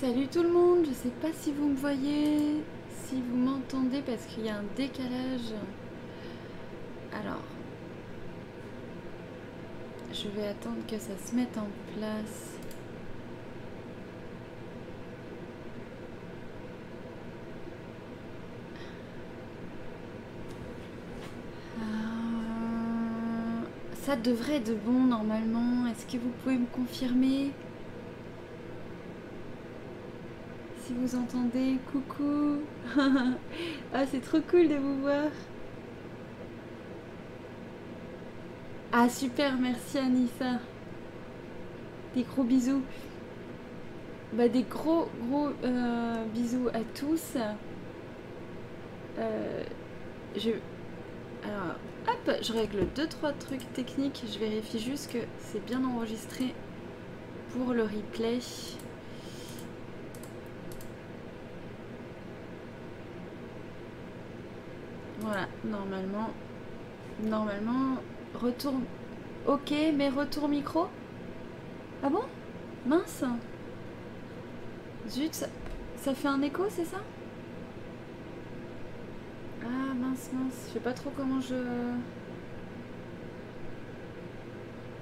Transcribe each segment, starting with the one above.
Salut tout le monde, je sais pas si vous me voyez, si vous m'entendez parce qu'il y a un décalage. Alors, je vais attendre que ça se mette en place. Euh, ça devrait être bon normalement. Est-ce que vous pouvez me confirmer? Si vous entendez, coucou. Ah, c'est trop cool de vous voir. Ah, super, merci Anissa. Des gros bisous. Bah, Des gros, gros euh, bisous à tous. Euh, Je... Alors, hop, je règle 2-3 trucs techniques. Je vérifie juste que c'est bien enregistré pour le replay. Voilà, normalement, normalement, retour, ok, mais retour micro Ah bon? Mince Zut, ça, ça fait un écho, c'est ça? Ah mince, mince, je sais pas trop comment je...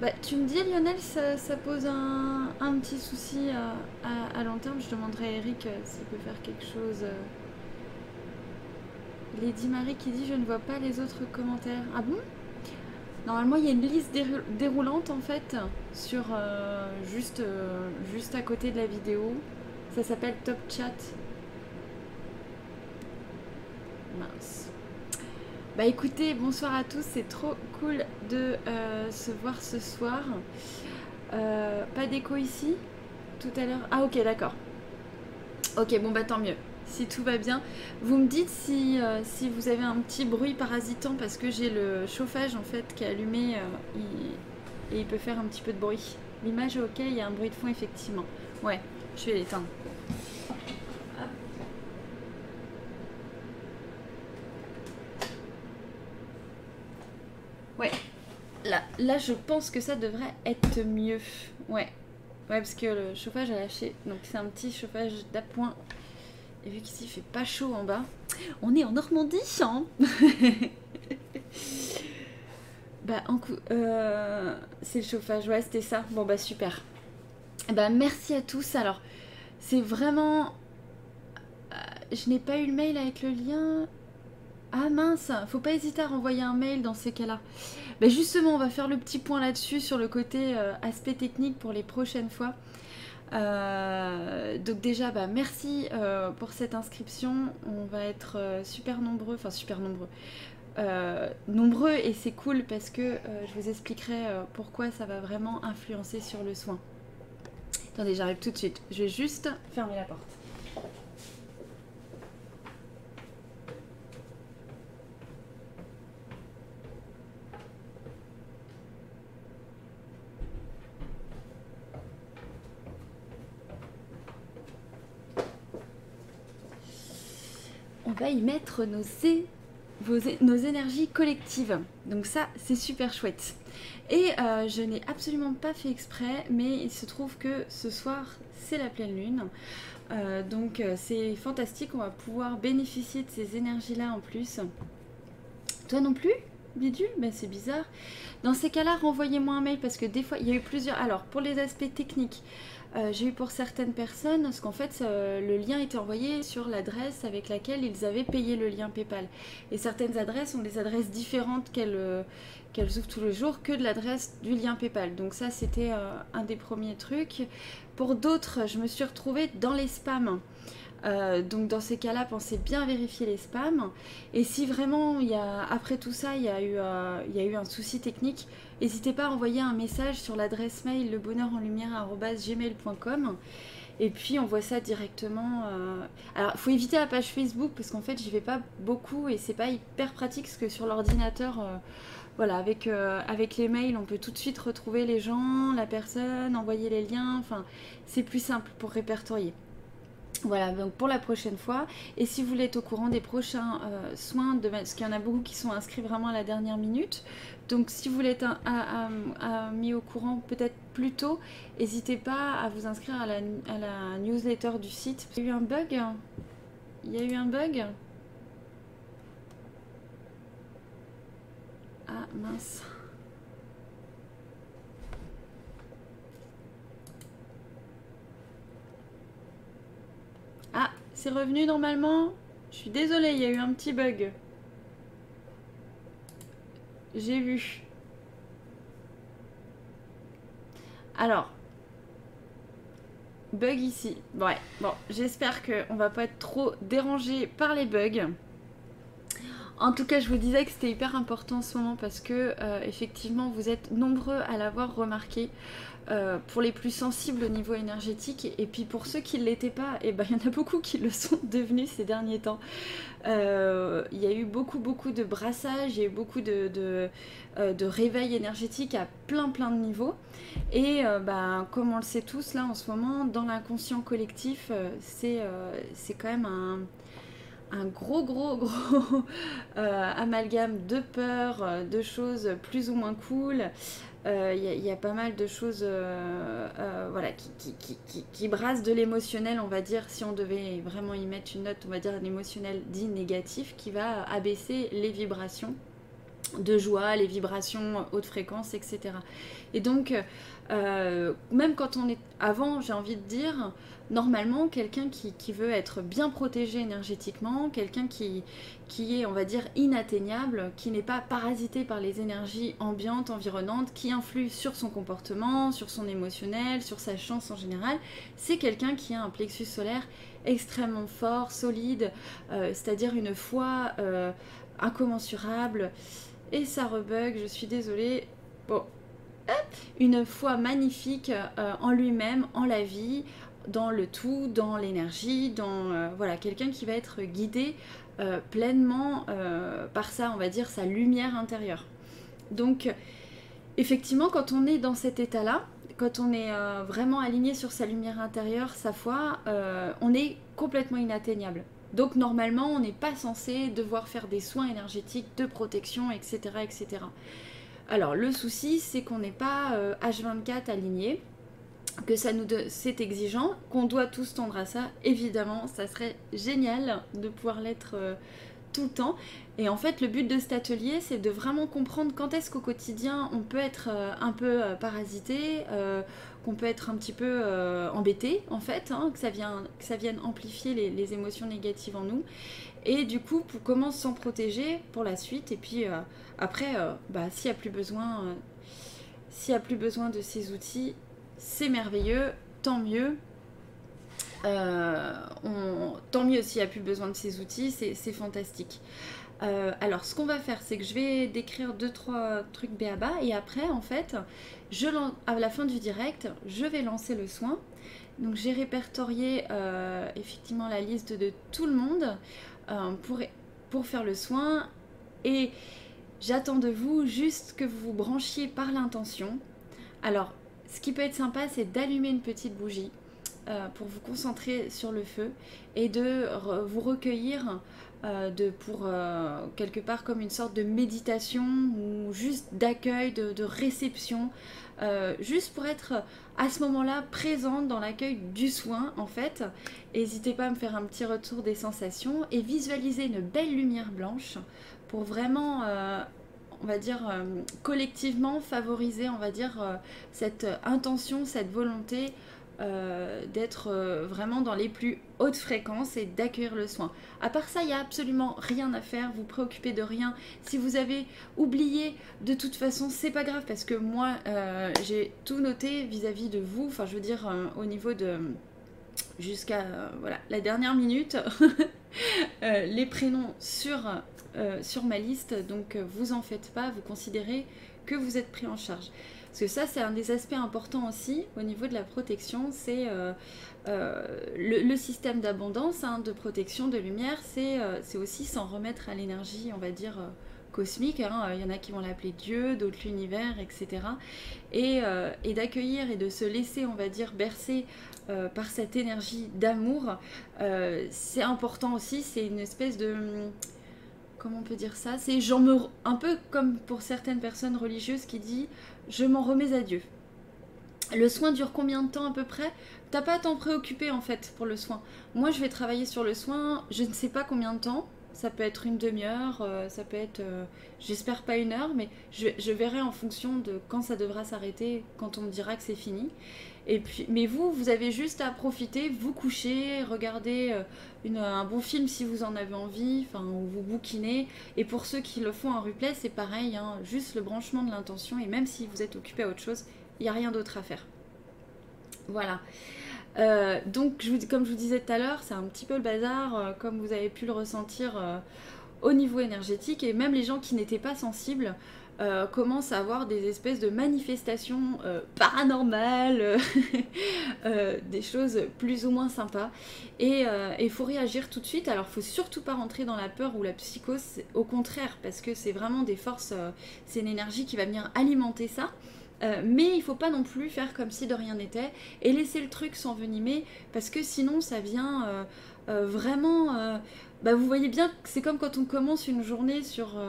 Bah, tu me dis Lionel, ça, pose un, petit souci à, long terme. Je demanderai à Eric euh, s'il peut faire quelque chose. Euh... Lady Marie qui dit je ne vois pas les autres commentaires. Ah bon? Normalement il y a une liste déroulante en fait sur euh, juste, euh, juste à côté de la vidéo. Ça s'appelle Top Chat. Mince. Bah écoutez, bonsoir à tous, c'est trop cool de euh, se voir ce soir. Pas d'écho ici? Tout à l'heure? Ah ok d'accord. Ok bon bah tant mieux si tout va bien. Vous me dites si, euh, si vous avez un petit bruit parasitant parce que j'ai le chauffage en fait qui est allumé euh, et il peut faire un petit peu de bruit. L'image est ok, il y a un bruit de fond effectivement. Ouais, je vais l'éteindre. Ouais, là, là je pense que ça devrait être mieux. Ouais, ouais parce que le chauffage a lâché. Donc c'est un petit chauffage d'appoint et vu qu'ici il fait pas chaud en bas, on est en Normandie, hein Bah, en euh, c'est le chauffage, ouais, c'était ça. Bon, bah, super. Bah, merci à tous. Alors, c'est vraiment. Euh, je n'ai pas eu le mail avec le lien. Ah mince, faut pas hésiter à renvoyer un mail dans ces cas-là. Bah, justement, on va faire le petit point là-dessus sur le côté euh, aspect technique pour les prochaines fois. Euh, donc déjà, bah, merci euh, pour cette inscription. On va être euh, super nombreux, enfin super nombreux, nombreux et c'est cool parce que je vous expliquerai pourquoi ça va vraiment influencer sur le soin. Attendez, j'arrive tout de suite. Je vais juste fermer la porte. Va y mettre nos, é nos énergies collectives. Donc ça, c'est super chouette. Et euh, je n'ai absolument pas fait exprès, mais il se trouve que ce soir, c'est la pleine lune. Euh, donc c'est fantastique, on va pouvoir bénéficier de ces énergies-là en plus. Toi non plus Bidule? Ben c'est bizarre. Dans ces cas-là, renvoyez-moi un mail parce que des fois, il y a eu plusieurs... Alors, pour les aspects techniques, euh, j'ai eu pour certaines personnes, parce qu'en fait, euh, le lien était envoyé sur l'adresse avec laquelle ils avaient payé le lien PayPal. Et certaines adresses ont des adresses différentes qu'elles euh, ouvrent tous les jours que de l'adresse du lien PayPal. Donc ça, c'était euh, un des premiers trucs. Pour d'autres, je me suis retrouvée dans les spams. Donc dans ces cas-là, pensez bien vérifier les spams. Et si vraiment, il y a, après tout ça, il y, a eu, il y a eu un souci technique, n'hésitez pas à envoyer un message sur l'adresse mail lebonheurenlumière.gmail.com et puis on voit ça directement. Euh... Alors, il faut éviter la page Facebook parce qu'en fait, j'y vais pas beaucoup et c'est pas hyper pratique parce que sur l'ordinateur, euh, voilà, avec, euh, avec les mails, on peut tout de suite retrouver les gens, la personne, envoyer les liens. Enfin, c'est plus simple pour répertorier. Voilà, donc pour la prochaine fois. Et si vous voulez être au courant des prochains euh, soins, parce qu'il y en a beaucoup qui sont inscrits vraiment à la dernière minute. Donc si vous voulez être mis au courant peut-être plus tôt, n'hésitez pas à vous inscrire à la, à la, newsletter du site. Il y a eu un bug Il y a eu un bug Ah mince. Ah, c'est revenu normalement Je suis désolée, il y a eu un petit bug. J'ai vu. Alors, bug ici. Ouais, bon, j'espère qu'on va pas être trop dérangé par les bugs. En tout cas, je vous disais que c'était hyper important en ce moment parce que euh, effectivement, vous êtes nombreux à l'avoir remarqué. Euh, pour les plus sensibles au niveau énergétique et puis pour ceux qui ne l'étaient pas, et eh ben, il y en a beaucoup qui le sont devenus ces derniers temps. Euh, il y a eu beaucoup beaucoup de brassages, il y a eu beaucoup de, de, de réveil énergétique à plein plein de niveaux et ben, comme on le sait tous là en ce moment, dans l'inconscient collectif, c'est quand même un un gros, gros, gros euh, amalgame de peurs, euh, de choses plus ou moins cool. Il euh, y, a pas mal de choses voilà, qui, qui, qui, brassent de l'émotionnel, on va dire, si on devait vraiment y mettre une note, on va dire un émotionnel dit négatif, qui va abaisser les vibrations de joie, les vibrations haute fréquence, etc. Et donc, même quand on est avant, j'ai envie de dire, normalement, quelqu'un qui, veut être bien protégé énergétiquement, quelqu'un qui, qui est, on va dire, inatteignable, qui n'est pas parasité par les énergies ambiantes, environnantes, qui influent sur son comportement, sur son émotionnel, sur sa chance en général, c'est quelqu'un qui a un plexus solaire extrêmement fort, solide, euh, c'est-à-dire une foi euh, incommensurable. Et ça rebug, je suis désolée. Bon, une foi magnifique euh, en lui-même, en la vie, dans le tout, dans l'énergie, dans euh, voilà quelqu'un qui va être guidé euh, pleinement euh, par ça, on va dire sa lumière intérieure. Donc effectivement, quand on est dans cet état-là, quand on est vraiment aligné sur sa lumière intérieure, sa foi, on est complètement inatteignable. Donc normalement, on n'est pas censé devoir faire des soins énergétiques de protection, etc., etc. Alors le souci, c'est qu'on n'est pas H24 aligné que ça nous c'est exigeant, qu'on doit tous tendre à ça, évidemment, ça serait génial de pouvoir l'être euh, tout le temps. Et en fait, le but de cet atelier, c'est de vraiment comprendre quand est-ce qu'au quotidien on peut être euh, un peu euh, parasité, qu'on peut être un petit peu embêté, en fait, hein, que, ça vient, que ça vienne amplifier les, émotions négatives en nous. Et du coup, pour comment s'en protéger pour la suite? Et puis après, bah, s'il n'y a plus besoin, s'il n'y a plus besoin de ces outils, c'est merveilleux, tant mieux. Euh, tant mieux s'il n'y a plus besoin de ces outils, c'est fantastique. Euh, alors, ce qu'on va faire, c'est que je vais décrire deux trois trucs BABA et après, en fait, je à la fin du direct, je vais lancer le soin. Donc, j'ai répertorié euh, effectivement la liste de tout le monde pour, pour faire le soin et j'attends de vous juste que vous vous branchiez par l'intention. Alors, ce qui peut être sympa, c'est d'allumer une petite bougie euh, pour vous concentrer sur le feu et de vous recueillir euh, de, pour euh, quelque part comme une sorte de méditation ou juste d'accueil, de, réception, juste pour être à ce moment-là présente dans l'accueil du soin en fait. N'hésitez pas à me faire un petit retour des sensations et visualiser une belle lumière blanche pour vraiment on va dire, euh, collectivement favoriser, on va dire, euh, cette intention, cette volonté euh, d'être vraiment dans les plus hautes fréquences et d'accueillir le soin. À part ça, il n'y a absolument rien à faire, vous préoccupez de rien. Si vous avez oublié, de toute façon, c'est pas grave parce que moi, j'ai tout noté vis-à-vis -vis de vous, enfin, je veux dire, au niveau de jusqu'à voilà la dernière minute les prénoms sur euh, sur ma liste, donc euh, vous en faites pas, vous considérez que vous êtes pris en charge. Parce que ça, c'est un des aspects importants aussi au niveau de la protection, c'est euh, le, système d'abondance, hein, de protection, de lumière, c'est aussi s'en remettre à l'énergie, on va dire, cosmique, hein. il y en a qui vont l'appeler Dieu, d'autres l'univers, etc. Et, et d'accueillir et de se laisser, on va dire, bercer par cette énergie d'amour, c'est important aussi, c'est une espèce de comment on peut dire ça C'est j'en me un peu comme pour certaines personnes religieuses qui dit je m'en remets à Dieu. Le soin dure combien de temps à peu près? T'as pas à t'en préoccuper en fait pour le soin. Moi je vais travailler sur le soin, je ne sais pas combien de temps. Ça peut être une demi-heure, euh, ça peut être, euh, j'espère pas une heure, mais je, je, verrai en fonction de quand ça devra s'arrêter, quand on me dira que c'est fini. Mais vous, vous avez juste à profiter, vous coucher, regarder euh, un bon film si vous en avez envie, enfin, ou vous bouquinez. Et pour ceux qui le font en replay, c'est pareil, hein, juste le branchement de l'intention. Et même si vous êtes occupé à autre chose, il n'y a rien d'autre à faire. Voilà. Euh, donc, comme je vous disais tout à l'heure, c'est un petit peu le bazar, euh, comme vous avez pu le ressentir au niveau énergétique. Et même les gens qui n'étaient pas sensibles, euh, commence à avoir des espèces de manifestations euh, paranormales, euh, des choses plus ou moins sympas. Et il faut réagir tout de suite. Alors, il faut surtout pas rentrer dans la peur ou la psychose, au contraire, parce que c'est vraiment des forces, c'est une énergie qui va venir alimenter ça. mais il faut pas non plus faire comme si de rien n'était et laisser le truc s'envenimer parce que sinon ça vient vraiment. Bah, vous voyez bien que c'est comme quand on commence une journée sur,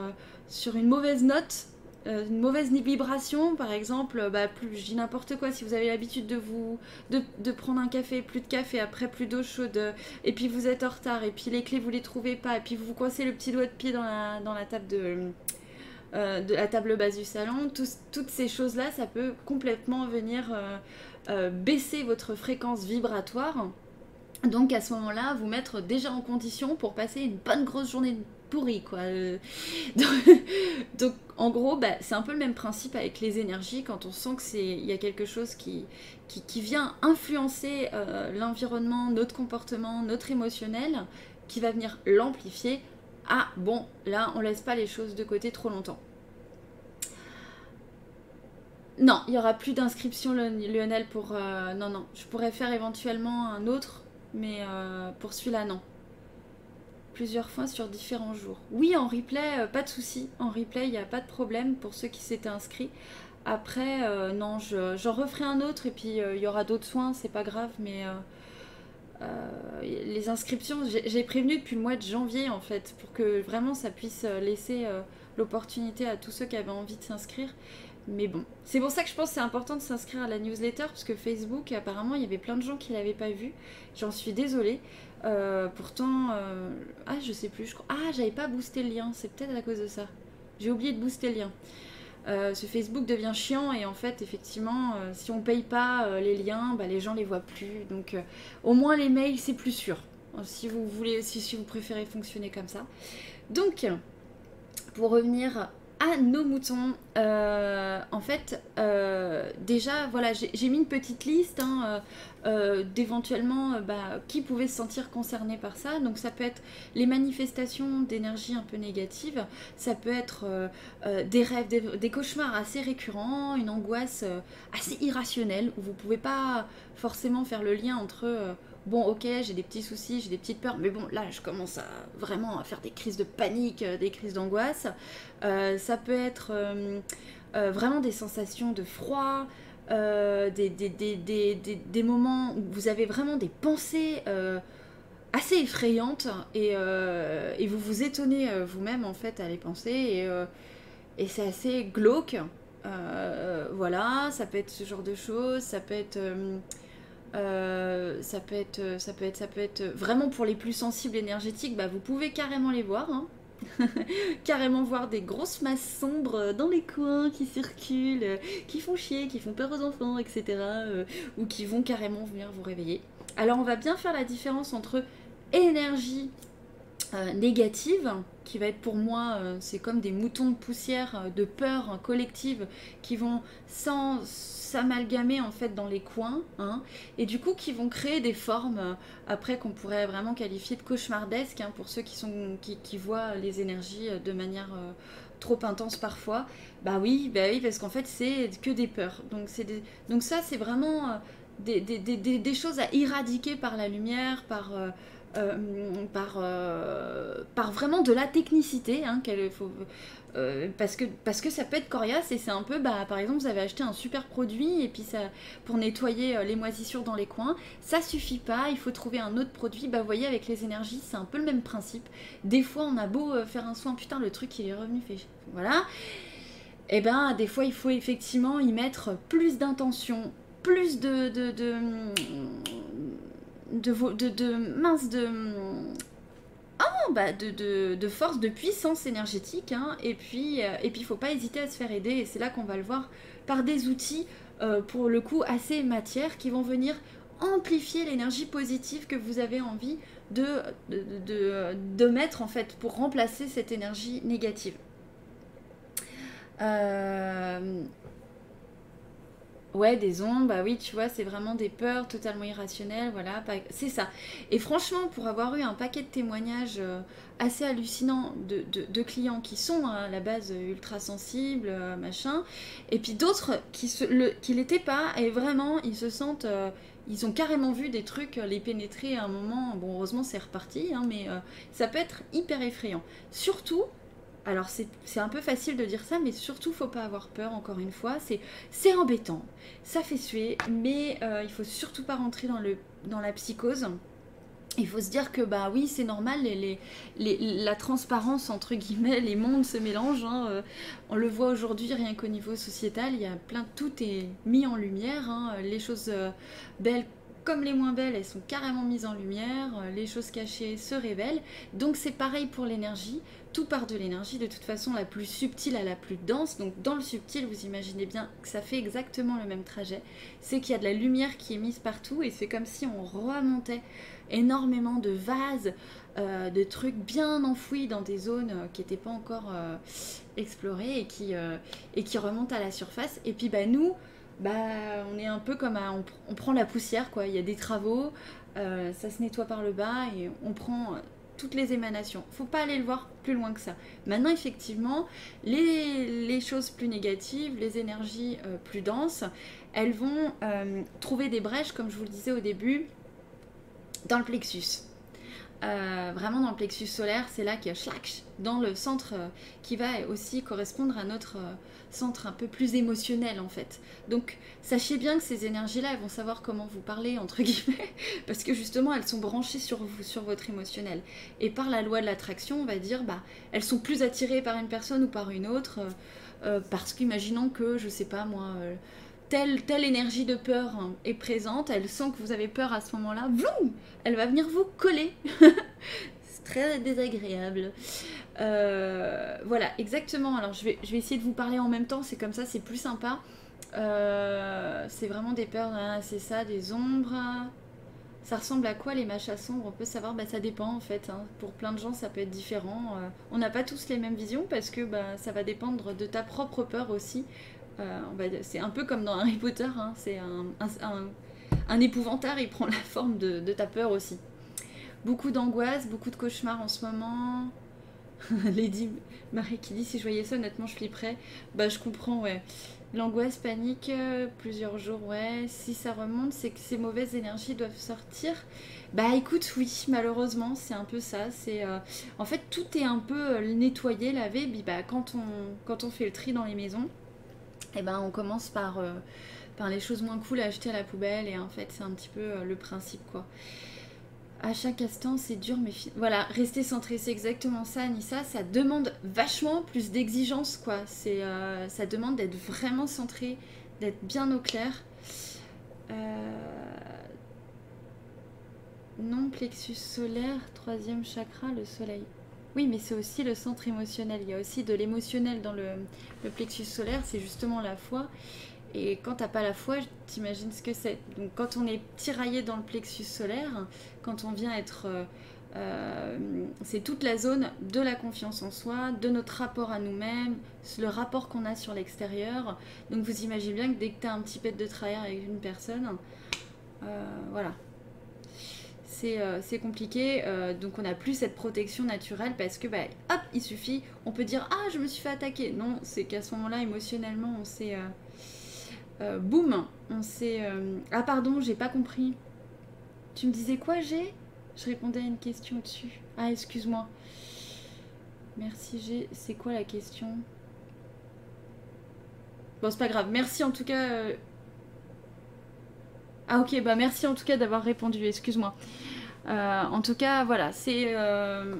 sur une mauvaise note euh, une mauvaise vibration, par exemple, euh, bah, plus, je dis n'importe quoi, si vous avez l'habitude de vous de, prendre un café, plus de café, après plus d'eau chaude, et puis vous êtes en retard, et puis les clés vous les trouvez pas, et puis vous vous coincez le petit doigt de pied dans la, table de, euh, de la table basse du salon, toutes ces choses-là, ça peut complètement venir baisser votre fréquence vibratoire. Donc à ce moment-là, vous mettre déjà en condition pour passer une bonne grosse journée pourri quoi. Euh, donc, en gros, bah, c'est un peu le même principe avec les énergies quand on sent que c'est il y a quelque chose qui, qui, vient influencer euh, l'environnement, notre comportement, notre émotionnel, qui va venir l'amplifier. Ah bon, là on laisse pas les choses de côté trop longtemps. Non, il y aura plus d'inscription Lionel pour euh, non non, je pourrais faire éventuellement un autre, mais pour celui-là non plusieurs fois sur différents jours. Oui, en replay, euh, pas de souci. En replay, il n'y a pas de problème pour ceux qui s'étaient inscrits. Après, euh, non, j'en referai un autre et puis euh, il y aura d'autres soins, c'est pas grave, mais les inscriptions, j'ai prévenu depuis le mois de janvier en fait, pour que vraiment ça puisse laisser l'opportunité à tous ceux qui avaient envie de s'inscrire. Mais bon, c'est pour ça que je pense c'est important de s'inscrire à la newsletter, parce que Facebook, apparemment, il y avait plein de gens qui l'avaient pas vu. J'en suis désolée. Euh, pourtant, euh, ah, je sais plus. Je crois... Ah, j'avais pas boosté le lien. C'est peut-être à cause de ça. J'ai oublié de booster le lien. Euh, ce Facebook devient chiant et en fait, effectivement, si on paye pas les liens, bah, les gens les voient plus. Donc, au moins les mails, c'est plus sûr. Si vous voulez, si, si vous préférez fonctionner comme ça. Donc, pour revenir à nos moutons. Euh, en fait, euh, déjà, voilà, j'ai mis une petite liste hein, euh, d'éventuellement bah, qui pouvait se sentir concerné par ça. Donc, ça peut être les manifestations d'énergie un peu négative, ça peut être des rêves, des, cauchemars assez récurrents, une angoisse assez irrationnelle où vous pouvez pas forcément faire le lien entre bon ok j'ai des petits soucis, j'ai des petites peurs, mais bon là je commence à vraiment à faire des crises de panique, euh, des crises d'angoisse. Euh, ça peut être euh, vraiment des sensations de froid, des, des, moments où vous avez vraiment des pensées assez effrayantes et, vous vous étonnez vous-même en fait à les penser et, et c'est assez glauque. voilà, ça peut être ce genre de choses, ça peut être euh, ça peut être, euh, ça peut être, ça peut être vraiment pour les plus sensibles énergétiques. Bah, vous pouvez carrément les voir. Hein. carrément voir des grosses masses sombres dans les coins qui circulent, euh, qui font chier, qui font peur aux enfants, etc. ou qui vont carrément venir vous réveiller. Alors on va bien faire la différence entre énergie négative, qui va être pour moi, c'est comme des moutons de poussière, de peur collective, qui vont sans s'amalgamer en fait dans les coins, hein, et du coup qui vont créer des formes euh, après qu'on pourrait vraiment qualifier de cauchemardesques hein, pour ceux qui, sont, voient les énergies euh, de manière euh, trop intense parfois. Bah oui, bah oui, parce qu'en fait c'est que des peurs. Donc, ça c'est vraiment des, choses à éradiquer par la lumière, par, vraiment de la technicité, hein, parce, que, parce que ça peut être coriace et c'est un peu, bah, par exemple, vous avez acheté un super produit et puis ça, pour nettoyer les moisissures dans les coins, ça suffit pas, il faut trouver un autre produit. Bah, vous voyez, avec les énergies, c'est un peu le même principe. Des fois, on a beau faire un soin, putain, le truc il est revenu, fait. Voilà eh ben, des fois, il faut effectivement y mettre plus d'intention, plus de de, de, de, de, mince, de, oh, bah de, force, de puissance énergétique. Hein. et puis, euh, et puis, faut pas hésiter à se faire aider. Et c'est là qu'on va le voir par des outils, euh, pour le coup, assez matière, qui vont venir amplifier l'énergie positive que vous avez envie de, mettre, en fait, pour remplacer cette énergie négative. Euh, ouais, des ondes, bah oui, tu vois, c'est vraiment des peurs totalement irrationnelles, voilà, c'est ça. Et franchement, pour avoir eu un paquet de témoignages euh, assez hallucinants de, clients qui sont à la base ultra sensibles, euh, machin, et puis d'autres qui ne l'étaient pas, et vraiment, ils se sentent... ils ont carrément vu des trucs les pénétrer à un moment. Bon, heureusement, c'est reparti, hein, mais ça peut être hyper effrayant. Surtout alors c'est un peu facile de dire ça, mais surtout faut pas avoir peur, encore une fois. C'est embêtant, ça fait suer, mais euh, il faut surtout pas rentrer dans, le, dans la psychose. Il faut se dire que bah oui c'est normal, les, la transparence entre guillemets, les mondes se mélangent. Hein, euh, on le voit aujourd'hui rien qu'au niveau sociétal, il y a plein tout est mis en lumière. Hein, les choses euh, belles comme les moins belles, elles sont carrément mises en lumière, les choses cachées se révèlent. Donc c'est pareil pour l'énergie tout part de l'énergie, de toute façon la plus subtile à la plus dense. Donc dans le subtil, vous imaginez bien que ça fait exactement le même trajet. C'est qu'il y a de la lumière qui est mise partout et c'est comme si on remontait énormément de vases, euh, de trucs bien enfouis dans des zones euh, qui n'étaient pas encore euh, explorées et qui, remontent à la surface. Et puis bah, nous, bah, on est un peu comme on, on, prend la poussière, quoi. Il y a des travaux, ça se nettoie par le bas et on prend toutes les émanations. Faut pas aller le voir plus loin que ça. Maintenant, effectivement, les, choses plus négatives, les énergies euh, plus denses, elles vont euh, trouver des brèches, comme je vous le disais au début, dans le plexus. Euh, vraiment dans le plexus solaire, c'est là qu'il y a dans le centre qui va aussi correspondre à notre centre un peu plus émotionnel en fait. Donc sachez bien que ces énergies-là, elles vont savoir comment vous parler entre guillemets, parce que justement elles sont branchées sur vous, sur votre émotionnel. Et par la loi de l'attraction, on va dire, bah elles sont plus attirées par une personne ou par une autre, euh, euh, parce qu'imaginons que, je sais pas moi. Telle, énergie de peur hein, est présente, elle sent que vous avez peur à ce moment-là, elle va venir vous coller. C'est très désagréable. Euh, voilà, exactement. Alors je vais, je essayer de vous parler en même temps, c'est comme ça, c'est plus sympa. Euh, c'est vraiment des peurs, hein, c'est ça, des ombres. Ça ressemble à quoi les machas sombres? On peut savoir, bah, ça dépend en fait. Hein. Pour plein de gens, ça peut être différent. Euh, on n'a pas tous les mêmes visions parce que bah, ça va dépendre de ta propre peur aussi. C'est un peu comme dans Harry Potter, hein. c'est un, un, épouvantail, il prend la forme de, ta peur aussi. Beaucoup d'angoisse, beaucoup de cauchemars en ce moment. Lady Marie qui dit si je voyais ça, honnêtement, je flipperais. Bah, je comprends, ouais. L'angoisse, panique, euh, plusieurs jours, ouais. Si ça remonte, c'est que ces mauvaises énergies doivent sortir. Bah écoute, oui, malheureusement, c'est un peu ça. C'est euh, En fait, tout est un peu euh, nettoyé, lavé. bah, quand, on, quand on fait le tri dans les maisons, eh ben, on commence par, par les choses moins cool à acheter à la poubelle. Et en fait, c'est un petit peu le principe, quoi à chaque instant, c'est dur, mais voilà, rester centré, c'est exactement ça, Anissa. Ça demande vachement plus d'exigence, quoi. Euh, ça demande d'être vraiment centré, d'être bien au clair. Euh, non, plexus solaire, troisième chakra, le soleil. Oui, mais c'est aussi le centre émotionnel. Il y a aussi de l'émotionnel dans le, le plexus solaire, c'est justement la foi. Et quand t'as pas la foi, t'imagines ce que c'est. Donc quand on est tiraillé dans le plexus solaire, quand on vient être... Euh, euh, c'est toute la zone de la confiance en soi, de notre rapport à nous-mêmes, le rapport qu'on a sur l'extérieur. Donc vous imaginez bien que dès que tu un petit pet de travers avec une personne, euh, voilà. C'est compliqué, donc on n'a plus cette protection naturelle parce que, bah, hop, il suffit, on peut dire Ah, je me suis fait attaquer. Non, c'est qu'à ce moment-là, émotionnellement, on s'est euh, boum, on s'est. Euh, ah, pardon, j'ai pas compris. Tu me disais quoi, j'ai Je répondais à une question au-dessus. Ah, excuse-moi. Merci G. C'est quoi la question? Bon, c'est pas grave. Merci en tout cas. Euh. Ah ok, bah merci en tout cas d'avoir répondu. Excuse-moi. Euh, en tout cas, voilà, c'est euh,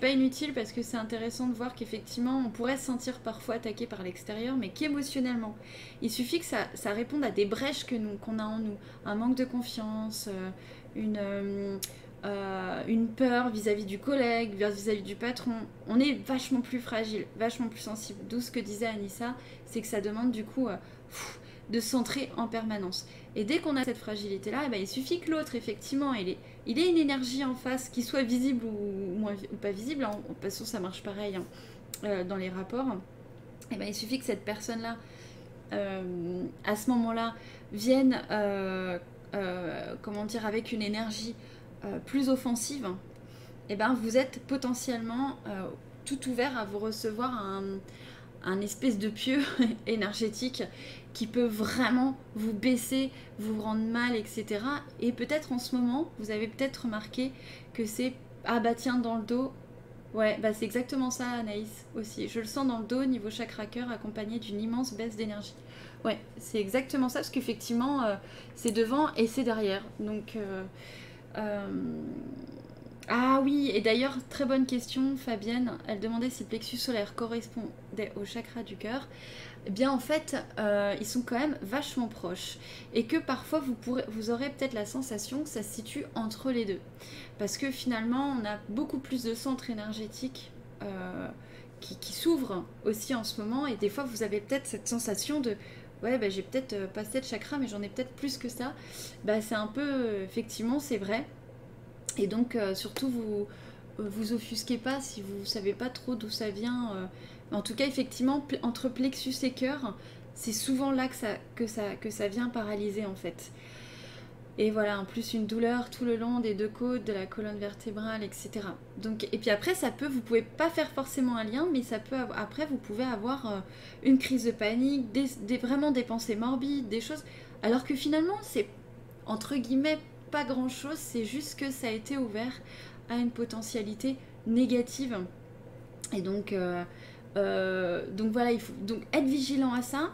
pas inutile parce que c'est intéressant de voir qu'effectivement, on pourrait se sentir parfois attaqué par l'extérieur, mais qu'émotionnellement, il suffit que ça, ça, réponde à des brèches que qu'on a en nous, un manque de confiance, une euh, une peur vis-à-vis du collègue, vis-à-vis du patron, on est vachement plus fragile, vachement plus sensible. D'où ce que disait Anissa, c'est que ça demande du coup euh, de centrer en permanence. Et dès qu'on a cette fragilité-là, eh ben, il suffit que l'autre, effectivement, il ait, une énergie en face qui soit visible ou, pas visible, en hein. passant ça marche pareil hein, euh, dans les rapports, eh ben, il suffit que cette personne-là, à ce moment-là, vienne, comment dire, avec une énergie euh, plus offensive, eh ben, vous êtes potentiellement euh, tout ouvert à vous recevoir un, espèce de pieu énergétique qui peut vraiment vous baisser, vous rendre mal, etc. Et peut-être en ce moment, vous avez peut-être remarqué que c'est ah bah tiens dans le dos. Ouais, bah c'est exactement ça Anaïs aussi. Je le sens dans le dos niveau chakra cœur accompagné d'une immense baisse d'énergie. Ouais, c'est exactement ça parce qu'effectivement euh, c'est devant et c'est derrière. Donc euh, ah oui, et d'ailleurs, très bonne question, Fabienne. Elle demandait si le plexus solaire correspondait au chakra du cœur. Eh bien, en fait, euh, ils sont quand même vachement proches. Et que parfois, vous, aurez peut-être la sensation que ça se situe entre les deux. Parce que finalement, on a beaucoup plus de centres énergétiques euh, qui, s'ouvrent aussi en ce moment. Et des fois, vous avez peut-être cette sensation de ouais, bah, j'ai peut-être euh, pas de chakra, mais j'en ai peut-être plus que ça. Bah, c'est un peu, effectivement, c'est vrai. Et donc, surtout, vous vous offusquez pas si vous savez pas trop d'où ça vient. En tout cas, effectivement, entre plexus et cœur, c'est souvent là que ça, que, ça, que ça vient paralyser en fait. Et voilà, en plus une douleur tout le long des deux côtes, de la colonne vertébrale, etc. Donc, et puis après, ça peut, vous pouvez pas faire forcément un lien, mais ça peut, après, vous pouvez avoir euh, une crise de panique, vraiment des pensées morbides, des choses. Alors que finalement, c'est entre guillemets pas grand chose, c'est juste que ça a été ouvert à une potentialité négative. Et donc, euh, euh, donc voilà, il faut donc être vigilant à ça.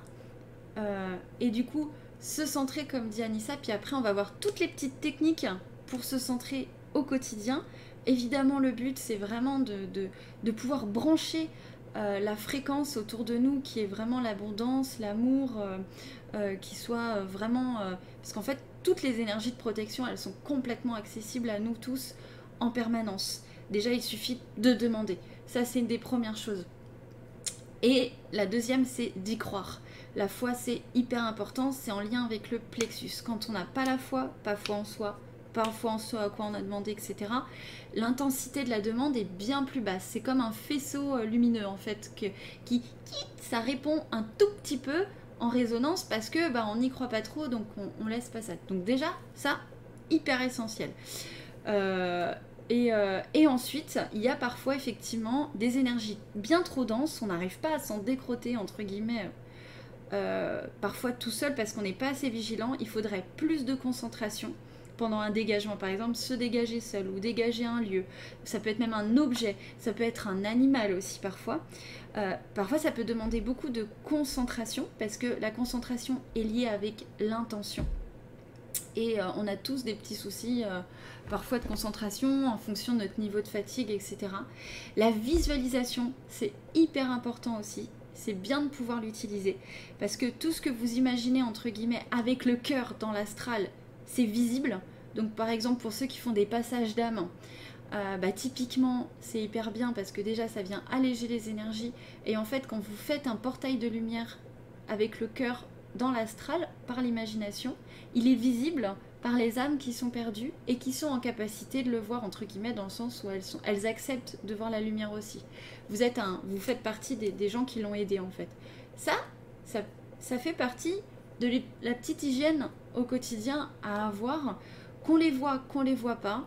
et du coup, se centrer comme dit Anissa, puis après on va voir toutes les petites techniques pour se centrer au quotidien. Évidemment le but c'est vraiment de, pouvoir brancher euh, la fréquence autour de nous qui est vraiment l'abondance, l'amour, euh, euh, qui soit vraiment... parce qu'en fait toutes les énergies de protection elles sont complètement accessibles à nous tous en permanence. Déjà il suffit de demander. Ça c'est une des premières choses. Et la deuxième c'est d'y croire. La foi, c'est hyper important, c'est en lien avec le plexus. Quand on n'a pas la foi, pas foi en soi, pas foi en soi à quoi on a demandé, etc., l'intensité de la demande est bien plus basse. C'est comme un faisceau euh, lumineux, en fait, que, qui, ça répond un tout petit peu en résonance parce que bah, on n'y croit pas trop, donc on, laisse pas ça. Donc déjà, ça, hyper essentiel. Euh, et, euh, et, ensuite, il y a parfois effectivement des énergies bien trop denses, on n'arrive pas à s'en décroter, entre guillemets, euh, parfois tout seul parce qu'on n'est pas assez vigilant. Il faudrait plus de concentration pendant un dégagement. Par exemple, se dégager seul ou dégager un lieu. Ça peut être même un objet, ça peut être un animal aussi parfois. Euh, parfois, ça peut demander beaucoup de concentration parce que la concentration est liée avec l'intention. Et euh, on a tous des petits soucis parfois de concentration en fonction de notre niveau de fatigue, etc. La visualisation, c'est hyper important aussi c'est bien de pouvoir l'utiliser. Parce que tout ce que vous imaginez, entre guillemets, avec le cœur dans l'astral, c'est visible. Donc par exemple, pour ceux qui font des passages d'âme, euh, bah, typiquement, c'est hyper bien parce que déjà, ça vient alléger les énergies. Et en fait, quand vous faites un portail de lumière avec le cœur dans l'astral, par l'imagination, il est visible par les âmes qui sont perdues et qui sont en capacité de le voir entre guillemets dans le sens où elles, sont, elles acceptent de voir la lumière aussi. Vous êtes un, vous faites partie des, gens qui l'ont aidé en fait. Ça, ça, ça fait partie de la petite hygiène au quotidien à avoir, qu'on les voit, qu'on les voit pas,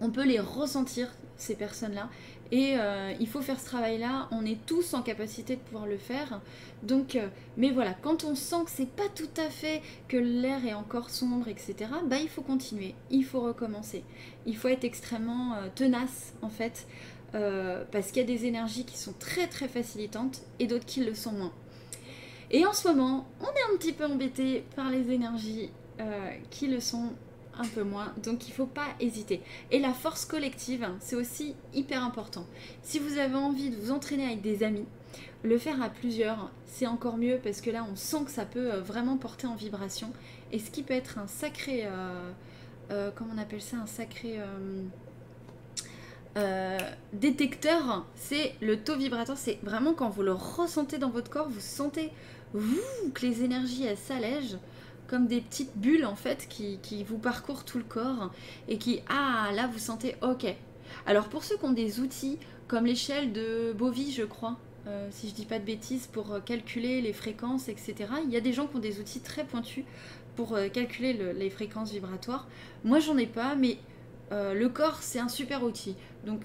on peut les ressentir ces personnes-là, Et euh, il faut faire ce travail-là. On est tous en capacité de pouvoir le faire. Donc, euh, mais voilà, quand on sent que c'est pas tout à fait, que l'air est encore sombre, etc., bah il faut continuer. Il faut recommencer. Il faut être extrêmement euh, tenace, en fait, parce qu'il y a des énergies qui sont très très facilitantes et d'autres qui le sont moins. Et en ce moment, on est un petit peu embêté par les énergies qui le sont un peu moins. Donc il ne faut pas hésiter. Et la force collective, c'est aussi hyper important. Si vous avez envie de vous entraîner avec des amis, le faire à plusieurs, c'est encore mieux parce que là, on sent que ça peut euh, vraiment porter en vibration. Et ce qui peut être un sacré... Euh, euh, comment on appelle ça Un sacré... détecteur, c'est le taux vibratoire. C'est vraiment quand vous le ressentez dans votre corps, vous sentez que les énergies s'allègent comme des petites bulles en fait qui, vous parcourent tout le corps et qui, ah là vous sentez ok. Alors pour ceux qui ont des outils comme l'échelle de Bovie je crois, euh, si je dis pas de bêtises, pour euh, calculer les fréquences, etc. Il y a des gens qui ont des outils très pointus pour euh, calculer les fréquences vibratoires. Moi j'en ai pas, mais le corps c'est un super outil. Donc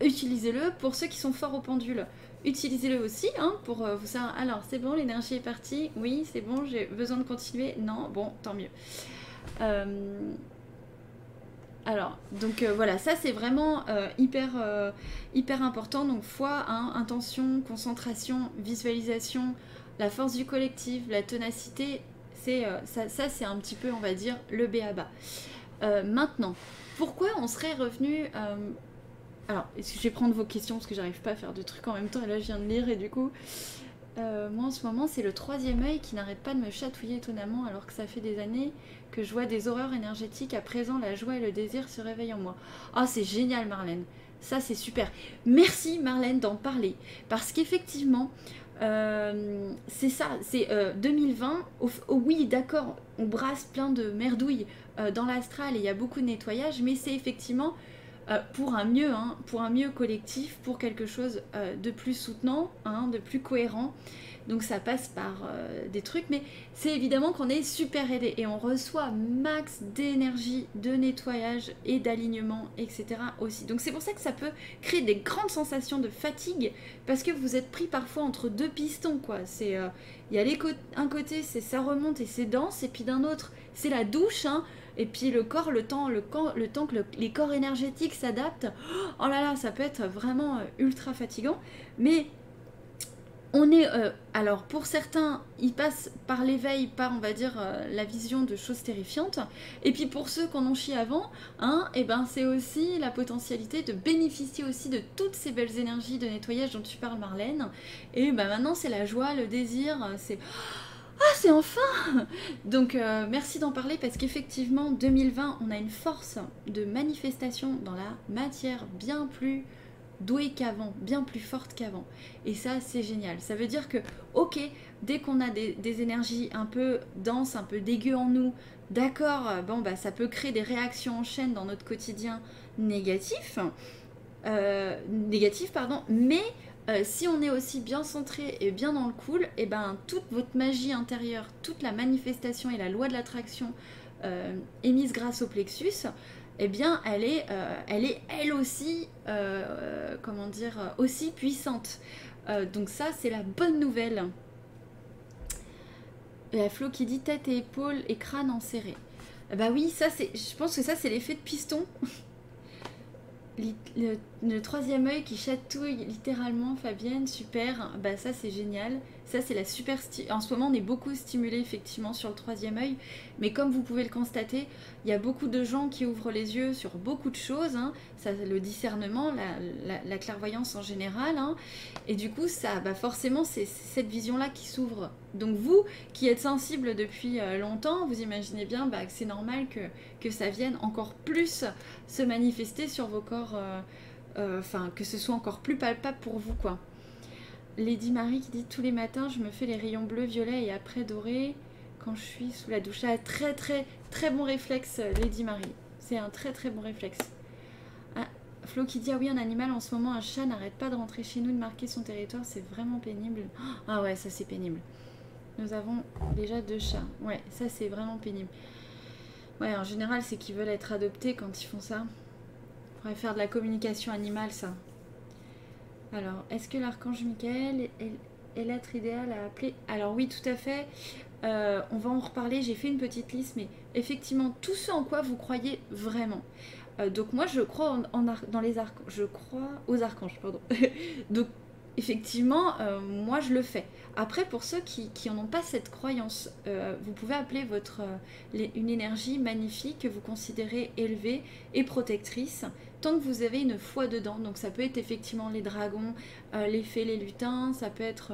utilisez-le pour ceux qui sont forts au pendule utilisez-le aussi hein, pour euh, vous savoir. Alors, c'est bon, l'énergie est partie. Oui, c'est bon, j'ai besoin de continuer. Non, bon, tant mieux. Euh, alors, donc euh, voilà, ça c'est vraiment hyper, hyper important. Donc, foi, hein, intention, concentration, visualisation, la force du collectif, la ténacité, c'est ça, ça c'est un petit peu, on va dire, le béaba. maintenant, pourquoi on serait revenu alors, je vais prendre vos questions parce que j'arrive pas à faire deux trucs en même temps et là je viens de lire et du coup, euh, moi en ce moment c'est le troisième œil qui n'arrête pas de me chatouiller étonnamment alors que ça fait des années que je vois des horreurs énergétiques. À présent, la joie et le désir se réveillent en moi. Ah, c'est génial Marlène. Ça c'est super. Merci Marlène d'en parler parce qu'effectivement, euh, c'est ça, c'est 2020. Euh, oui, d'accord, on brasse plein de merdouilles dans l'astral et il y a beaucoup de nettoyage, mais c'est effectivement euh, pour un mieux, hein, pour un mieux collectif, pour quelque chose euh, de plus soutenant, hein, de plus cohérent. Donc ça passe par euh, des trucs, mais c'est évidemment qu'on est super aidé et on reçoit max d'énergie, de nettoyage et d'alignement, etc. aussi. Donc c'est pour ça que ça peut créer des grandes sensations de fatigue parce que vous êtes pris parfois entre deux pistons, quoi. C'est il y a un côté c'est ça remonte et c'est dense et puis d'un autre c'est la douche. Hein, et puis le corps, le temps, le, temps que les corps énergétiques s'adaptent, oh là là, ça peut être vraiment euh, ultra fatigant. Mais on est, euh, alors pour certains, ils passent par l'éveil, par on va dire euh, la vision de choses terrifiantes. Et puis pour ceux qu'on en chie avant, hein, et eh ben c'est aussi la potentialité de bénéficier aussi de toutes ces belles énergies de nettoyage dont tu parles Marlène. Et ben maintenant c'est la joie, le désir, c'est ah, c'est enfin Donc euh, merci d'en parler parce qu'effectivement, 2020, on a une force de manifestation dans la matière bien plus douée qu'avant, bien plus forte qu'avant. Et ça, c'est génial. Ça veut dire que, ok, dès qu'on a des, énergies un peu denses, un peu dégueu en nous, d'accord, bon, bah ça peut créer des réactions en chaîne dans notre quotidien négatif. Euh, négatif, pardon, mais euh, si on est aussi bien centré et bien dans le cool, et eh ben toute votre magie intérieure, toute la manifestation et la loi de l'attraction euh, émise grâce au plexus, eh bien elle est, euh, elle, est elle aussi, comment dire, aussi puissante. donc ça c'est la bonne nouvelle. La Flo qui dit tête et épaules et crâne enserré. Bah oui, ça c'est, je pense que ça c'est l'effet de piston. le, troisième œil qui chatouille littéralement Fabienne, super, bah ça c'est génial. Ça c'est la super... En ce moment on est beaucoup stimulé effectivement sur le troisième œil, mais comme vous pouvez le constater, il y a beaucoup de gens qui ouvrent les yeux sur beaucoup de choses, hein. le discernement, la, clairvoyance en général, hein. et du coup ça, bah forcément c'est cette vision-là qui s'ouvre. Donc vous qui êtes sensible depuis euh, longtemps, vous imaginez bien bah, que c'est normal que, ça vienne encore plus se manifester sur vos corps, euh, euh, enfin que ce soit encore plus palpable pour vous. Lady Marie qui dit tous les matins je me fais les rayons bleus, violets et après dorés quand je suis sous la douche. Ah, très très très bon réflexe Lady Marie. C'est un très très bon réflexe. Ah, Flo qui dit ah oui un animal en ce moment un chat n'arrête pas de rentrer chez nous de marquer son territoire c'est vraiment pénible. Ah ouais ça c'est pénible. Nous avons déjà deux chats. Ouais ça c'est vraiment pénible. Ouais en général c'est qu'ils veulent être adoptés quand ils font ça. On pourrait faire de la communication animale ça. Alors, est-ce que l'archange Michael est, l'être idéal à appeler? Alors oui, tout à fait. Euh, on va en reparler, j'ai fait une petite liste, mais effectivement, tout ce en quoi vous croyez vraiment. Euh, donc moi, je crois dans les archanges, je crois aux archanges, pardon. donc effectivement, euh, moi, je le fais. Après, pour ceux qui n'en ont pas cette croyance, vous pouvez appeler votre, une énergie magnifique que vous considérez élevée et protectrice tant que vous avez une foi dedans. Donc ça peut être effectivement les dragons, les fées, les lutins, ça peut être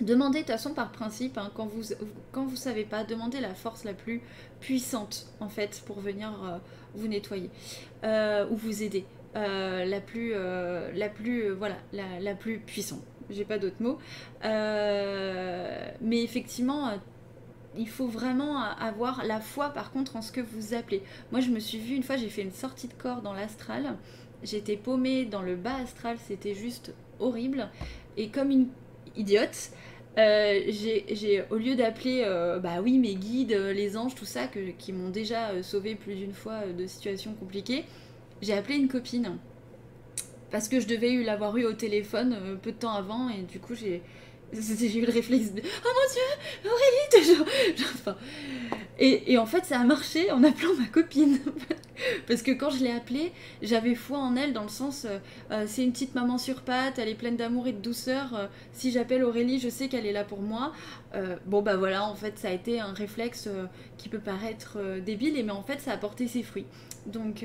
Demandez de toute façon par principe, hein, quand vous quand savez pas, demandez la force la plus puissante en fait pour venir euh, vous nettoyer euh, ou vous aider. Euh, la plus la plus voilà la, plus puissante. J'ai pas d'autres mots. mais effectivement, il faut vraiment avoir la foi par contre en ce que vous appelez. Moi je me suis vue une fois, j'ai fait une sortie de corps dans l'astral. J'étais paumée dans le bas astral, c'était juste horrible. Et comme une idiote, euh, j'ai, au lieu d'appeler, euh, bah oui, mes guides, euh, les anges, tout ça, qui m'ont déjà sauvé plus d'une fois de situations compliquées, j'ai appelé une copine. Parce que je devais l'avoir eu au téléphone peu de temps avant, et du coup, j'ai, eu le réflexe de Oh mon dieu, Aurélie enfin, et, en fait, ça a marché en appelant ma copine. Parce que quand je l'ai appelée, j'avais foi en elle dans le sens euh, euh, c'est une petite maman sur pattes, elle est pleine d'amour et de douceur. Euh, si j'appelle Aurélie, je sais qu'elle est là pour moi. bon, bah voilà, en fait, ça a été un réflexe qui peut paraître débile, mais en fait, ça a porté ses fruits. Donc,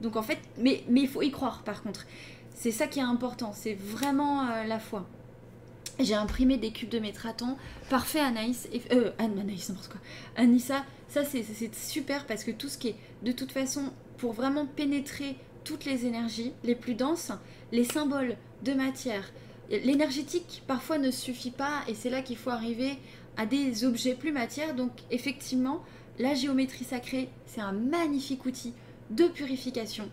donc en fait, mais, mais il faut y croire par contre. C'est ça qui est important, c'est vraiment la foi. J'ai imprimé des cubes de métraton. Parfait, Anaïs. Et, euh, Anaïs, n'importe quoi. Anissa, ça c'est super parce que tout ce qui est, de toute façon, pour vraiment pénétrer toutes les énergies les plus denses, les symboles de matière, l'énergétique parfois ne suffit pas et c'est là qu'il faut arriver à des objets plus matières. Donc effectivement, la géométrie sacrée, c'est un magnifique outil de purification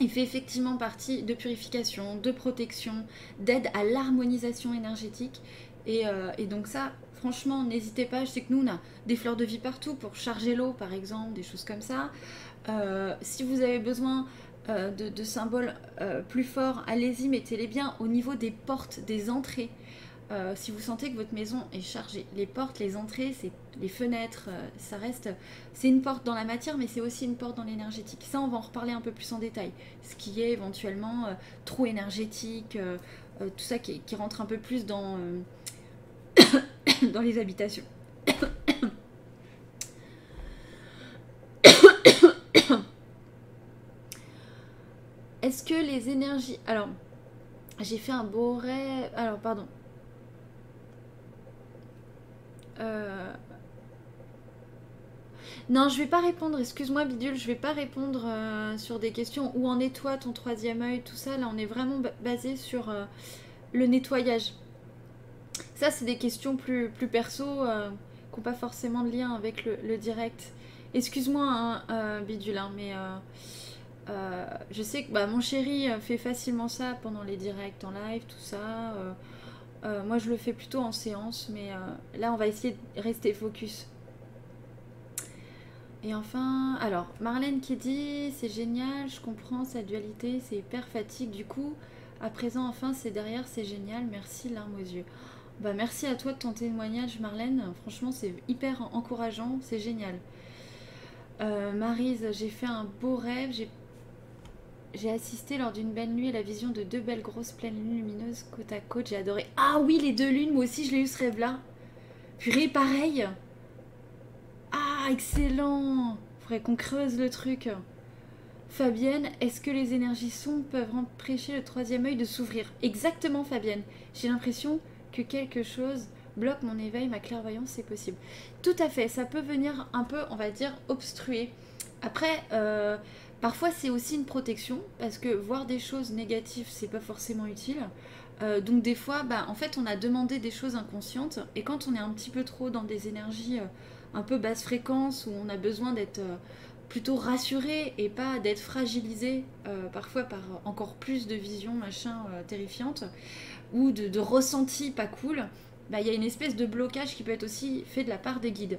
il fait effectivement partie de purification, de protection, d'aide à l'harmonisation énergétique. Euh, et, donc ça, franchement, n'hésitez pas. Je sais que nous, on a des fleurs de vie partout pour charger l'eau, par exemple, des choses comme ça. Euh, si vous avez besoin euh, de, symboles plus forts, allez-y, mettez-les bien au niveau des portes, des entrées. Euh, si vous sentez que votre maison est chargée, les portes, les entrées, les fenêtres, euh, ça reste, c'est une porte dans la matière, mais c'est aussi une porte dans l'énergétique. Ça, on va en reparler un peu plus en détail. Ce qui est éventuellement euh, trop énergétique, tout ça qui, qui, rentre un peu plus dans dans les habitations. Est-ce que les énergies, alors j'ai fait un beau rêve. Alors, pardon. Euh, non, je vais pas répondre, excuse-moi Bidule, je vais pas répondre euh, sur des questions où en est ton troisième œil, tout ça? Là, on est vraiment basé sur euh, le nettoyage. Ça, c'est des questions plus, plus perso qui n'ont pas forcément de lien avec le, direct. Excuse-moi, hein, Bidule, hein, mais je sais que bah, mon chéri fait facilement ça pendant les directs en live, tout ça. Euh, moi, je le fais plutôt en séance, mais euh, là, on va essayer de rester focus. Et enfin, alors, Marlène qui dit c'est génial, je comprends sa dualité, c'est hyper fatigue. Du coup, à présent, enfin, c'est derrière, c'est génial. Merci, larmes aux yeux. Bah, merci à toi de ton témoignage, Marlène. Franchement, c'est hyper encourageant, c'est génial. Euh, Marise, j'ai fait un beau rêve, j'ai assisté lors d'une belle nuit à la vision de deux belles grosses pleines lunes lumineuses côte à côte. J'ai adoré. Ah oui, les deux lunes, moi aussi je l'ai eu ce rêve-là. Purée, pareil. Ah, excellent. Faudrait qu'on creuse le truc. Fabienne, est-ce que les énergies sombres peuvent empêcher le troisième œil de s'ouvrir? Exactement, Fabienne. J'ai l'impression que quelque chose bloque mon éveil, ma clairvoyance, c'est possible. Tout à fait, ça peut venir un peu, on va dire, obstruer. Après, euh, Parfois, c'est aussi une protection parce que voir des choses négatives, c'est pas forcément utile. Euh, donc des fois, bah, en fait, on a demandé des choses inconscientes et quand on est un petit peu trop dans des énergies euh, un peu basse fréquence où on a besoin d'être euh, plutôt rassuré et pas d'être fragilisé parfois par encore plus de visions machin terrifiantes ou de, de ressentis pas cool, bah, il y a une espèce de blocage qui peut être aussi fait de la part des guides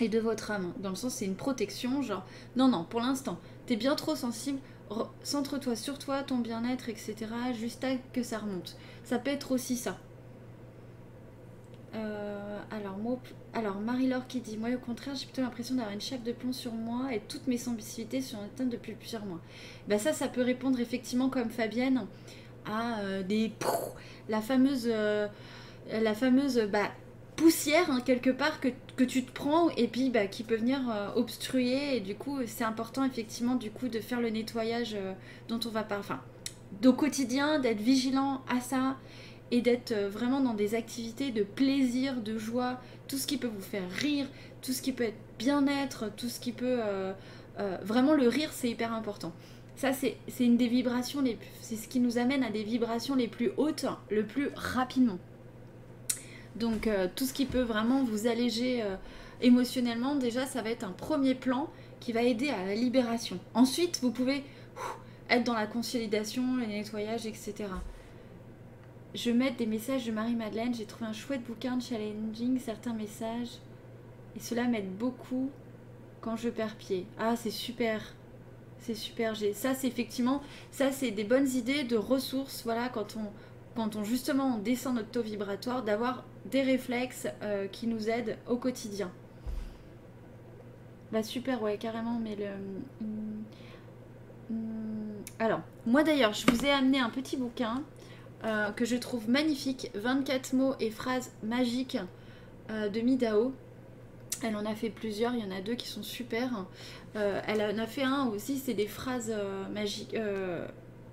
et de votre âme. Dans le sens, c'est une protection, genre, non, non, pour l'instant, t'es bien trop sensible, centre-toi sur toi, ton bien-être, etc. Juste à que ça remonte. Ça peut être aussi ça. Euh, alors, Marie-Laure qui dit Moi, au contraire, j'ai plutôt l'impression d'avoir une chape de plomb sur moi et toutes mes sensibilités sont atteintes depuis plusieurs mois. Ben, ça, ça peut répondre effectivement, comme Fabienne, à euh, des. La fameuse. Euh, la fameuse. Bah, poussière hein, quelque part que, tu te prends et puis bah, qui peut venir obstruer et du coup c'est important effectivement du coup de faire le nettoyage dont on va parler enfin au quotidien d'être vigilant à ça et d'être euh, vraiment dans des activités de plaisir, de joie, tout ce qui peut vous faire rire, tout ce qui peut être bien-être, tout ce qui peut... Euh, euh, vraiment le rire, c'est hyper important. Ça, c'est une des vibrations les C'est ce qui nous amène à des vibrations les plus hautes le plus rapidement. Donc tout ce qui peut vraiment vous alléger émotionnellement, déjà, ça va être un premier plan qui va aider à la libération. Ensuite, vous pouvez être dans la consolidation, le nettoyage, etc je mets des messages de Marie-Madeleine. J'ai trouvé un chouette bouquin challenging, certains messages. Et cela m'aide beaucoup quand je perds pied. Ah, c'est super. C'est super. Ça, c'est effectivement, ça, c'est des bonnes idées de ressources. Voilà, quand on, quand on justement descend notre taux vibratoire, d'avoir des réflexes euh, qui nous aident au quotidien. Bah super, ouais, carrément. Mais le. Hum, hum, alors, moi d'ailleurs, je vous ai amené un petit bouquin euh, que je trouve magnifique, 24 mots et phrases magiques euh, de Midao. Elle en a fait plusieurs, il y en a deux qui sont super. Elle en a fait un aussi, c'est des phrases magiques.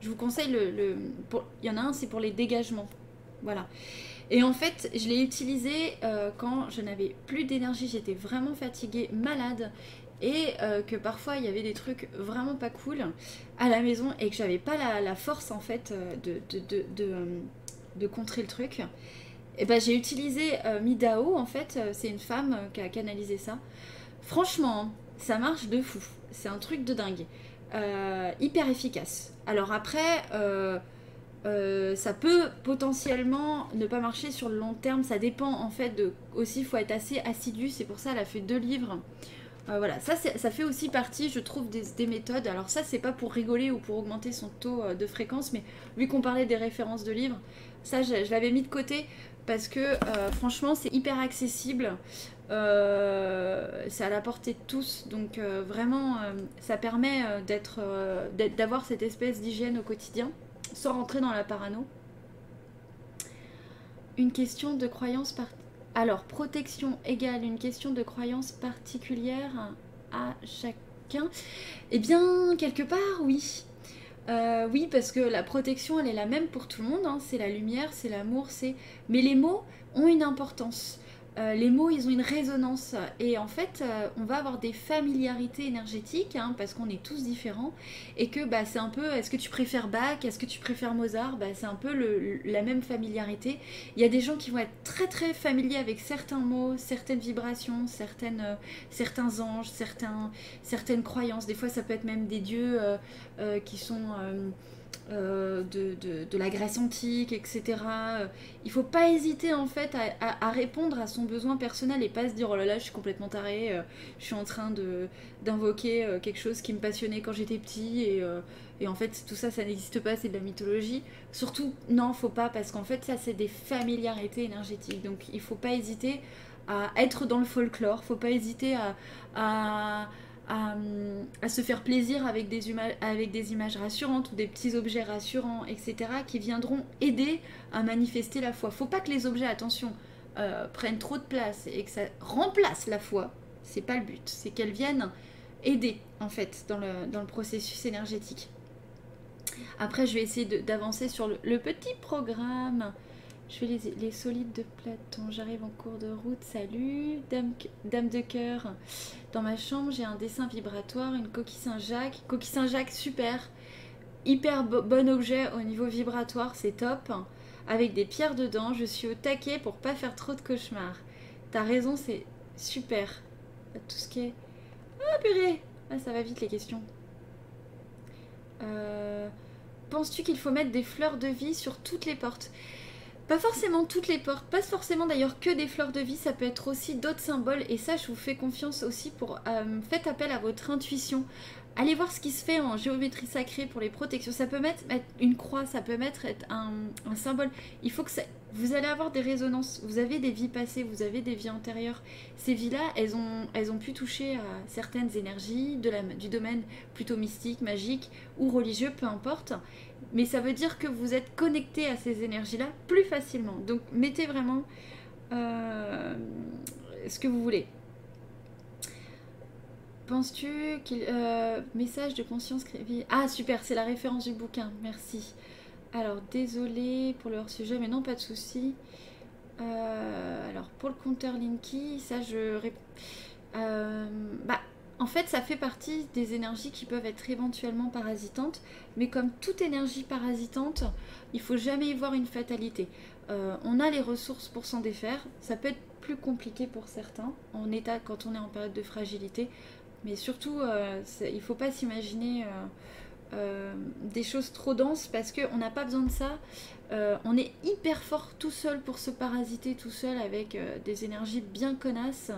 Je vous conseille le... il y en a un, c'est pour les dégagements. Voilà. Et en fait, je l'ai utilisé quand je n'avais plus d'énergie, j'étais vraiment fatiguée, malade et euh, que parfois il y avait des trucs vraiment pas cool à la maison et que j'avais pas la, force en fait euh, de, de, euh, de, contrer le truc. Et ben j'ai utilisé Midao en fait, c'est une femme qui a canalisé ça. Franchement, ça marche de fou. C'est un truc de dingue. Hyper efficace. Alors après, ça peut potentiellement ne pas marcher sur le long terme. Ça dépend en fait de. Aussi, il faut être assez assidu. C'est pour ça qu'elle a fait deux livres euh, voilà, ça, fait aussi partie, je trouve, des, méthodes. Alors ça, c'est pas pour rigoler ou pour augmenter son taux euh, de fréquence, mais vu qu'on parlait des références de livres, ça, je, l'avais mis de côté parce que euh, franchement, c'est hyper accessible. C'est à la portée de tous, donc vraiment, ça permet d'être, d'avoir cette espèce d'hygiène au quotidien, sans rentrer dans la parano. Une question de croyance alors, protection égale une question de croyance particulière à chacun Eh bien, quelque part, oui. Euh, oui, parce que la protection, elle est la même pour tout le monde. Hein. C'est la lumière, c'est l'amour, c'est. Mais les mots ont une importance. Euh, les mots, ils ont une résonance. Et en fait, euh, on va avoir des familiarités énergétiques, hein, parce qu'on est tous différents. Et que bah, c'est un peu, est-ce que tu préfères Bach? Est-ce que tu préfères Mozart? Bah, C'est un peu la même familiarité. Il y a des gens qui vont être très très familiers avec certains mots, certaines vibrations, certaines, euh, certains anges, certaines croyances. Des fois, ça peut être même des dieux qui sont euh, de, la Grèce antique, etc. Il faut pas hésiter en fait à, répondre à son besoin personnel et pas se dire oh là là je suis complètement taré, euh, je suis en train d'invoquer euh, quelque chose qui me passionnait quand j'étais petit et, et, en fait tout ça ça n'existe pas, c'est de la mythologie. Surtout non, faut pas parce qu'en fait ça c'est des familiarités énergétiques donc il faut pas hésiter à être dans le folklore, faut pas hésiter à, se faire plaisir avec des, avec des images rassurantes ou des petits objets rassurants, etc., qui viendront aider à manifester la foi. Faut pas que les objets, attention, euh, prennent trop de place et que ça remplace la foi. C'est pas le but. C'est qu'elles viennent aider, en fait, dans le, dans le processus énergétique. Après, je vais essayer d'avancer sur le, petit programme je fais les, solides de Platon. J'arrive en cours de route. Salut, dame, de cœur. Dans ma chambre, j'ai un dessin vibratoire, une coquille Saint-Jacques. Coquille Saint-Jacques, super. Hyper bon objet au niveau vibratoire, c'est top. Avec des pierres dedans. Je suis au taquet pour pas faire trop de cauchemars. T'as raison, c'est super. Tout ce qui est. Ah, purée Ah, ça va vite les questions. Euh, penses-tu qu'il faut mettre des fleurs de vie sur toutes les portes? Pas forcément toutes les portes, pas forcément d'ailleurs que des fleurs de vie, ça peut être aussi d'autres symboles et ça je vous fais confiance aussi pour euh, faites appel à votre intuition. allez voir ce qui se fait en géométrie sacrée pour les protections. Ça peut mettre, une croix, ça peut mettre un, symbole. Il faut que ça, vous allez avoir des résonances. Vous avez des vies passées, vous avez des vies antérieures. Ces vies-là, elles ont, elles ont pu toucher à certaines énergies du domaine plutôt mystique, magique ou religieux, peu importe. Mais ça veut dire que vous êtes connecté à ces énergies-là plus facilement. Donc mettez vraiment euh, ce que vous voulez. Penses-tu qu'il. Euh, message de conscience Ah, super, c'est la référence du bouquin, merci. Alors, désolé pour le hors-sujet, mais non, pas de souci. Euh, alors, pour le compteur Linky, ça, je. Bah, en fait, ça fait partie des énergies qui peuvent être éventuellement parasitantes, mais comme toute énergie parasitante, il faut jamais y voir une fatalité. on a les ressources pour s'en défaire. Ça peut être plus compliqué pour certains en état quand on est en période de fragilité. Mais surtout, euh, il ne faut pas s'imaginer euh, euh, des choses trop denses parce qu'on n'a pas besoin de ça. On est hyper fort tout seul pour se parasiter tout seul avec des énergies bien connasses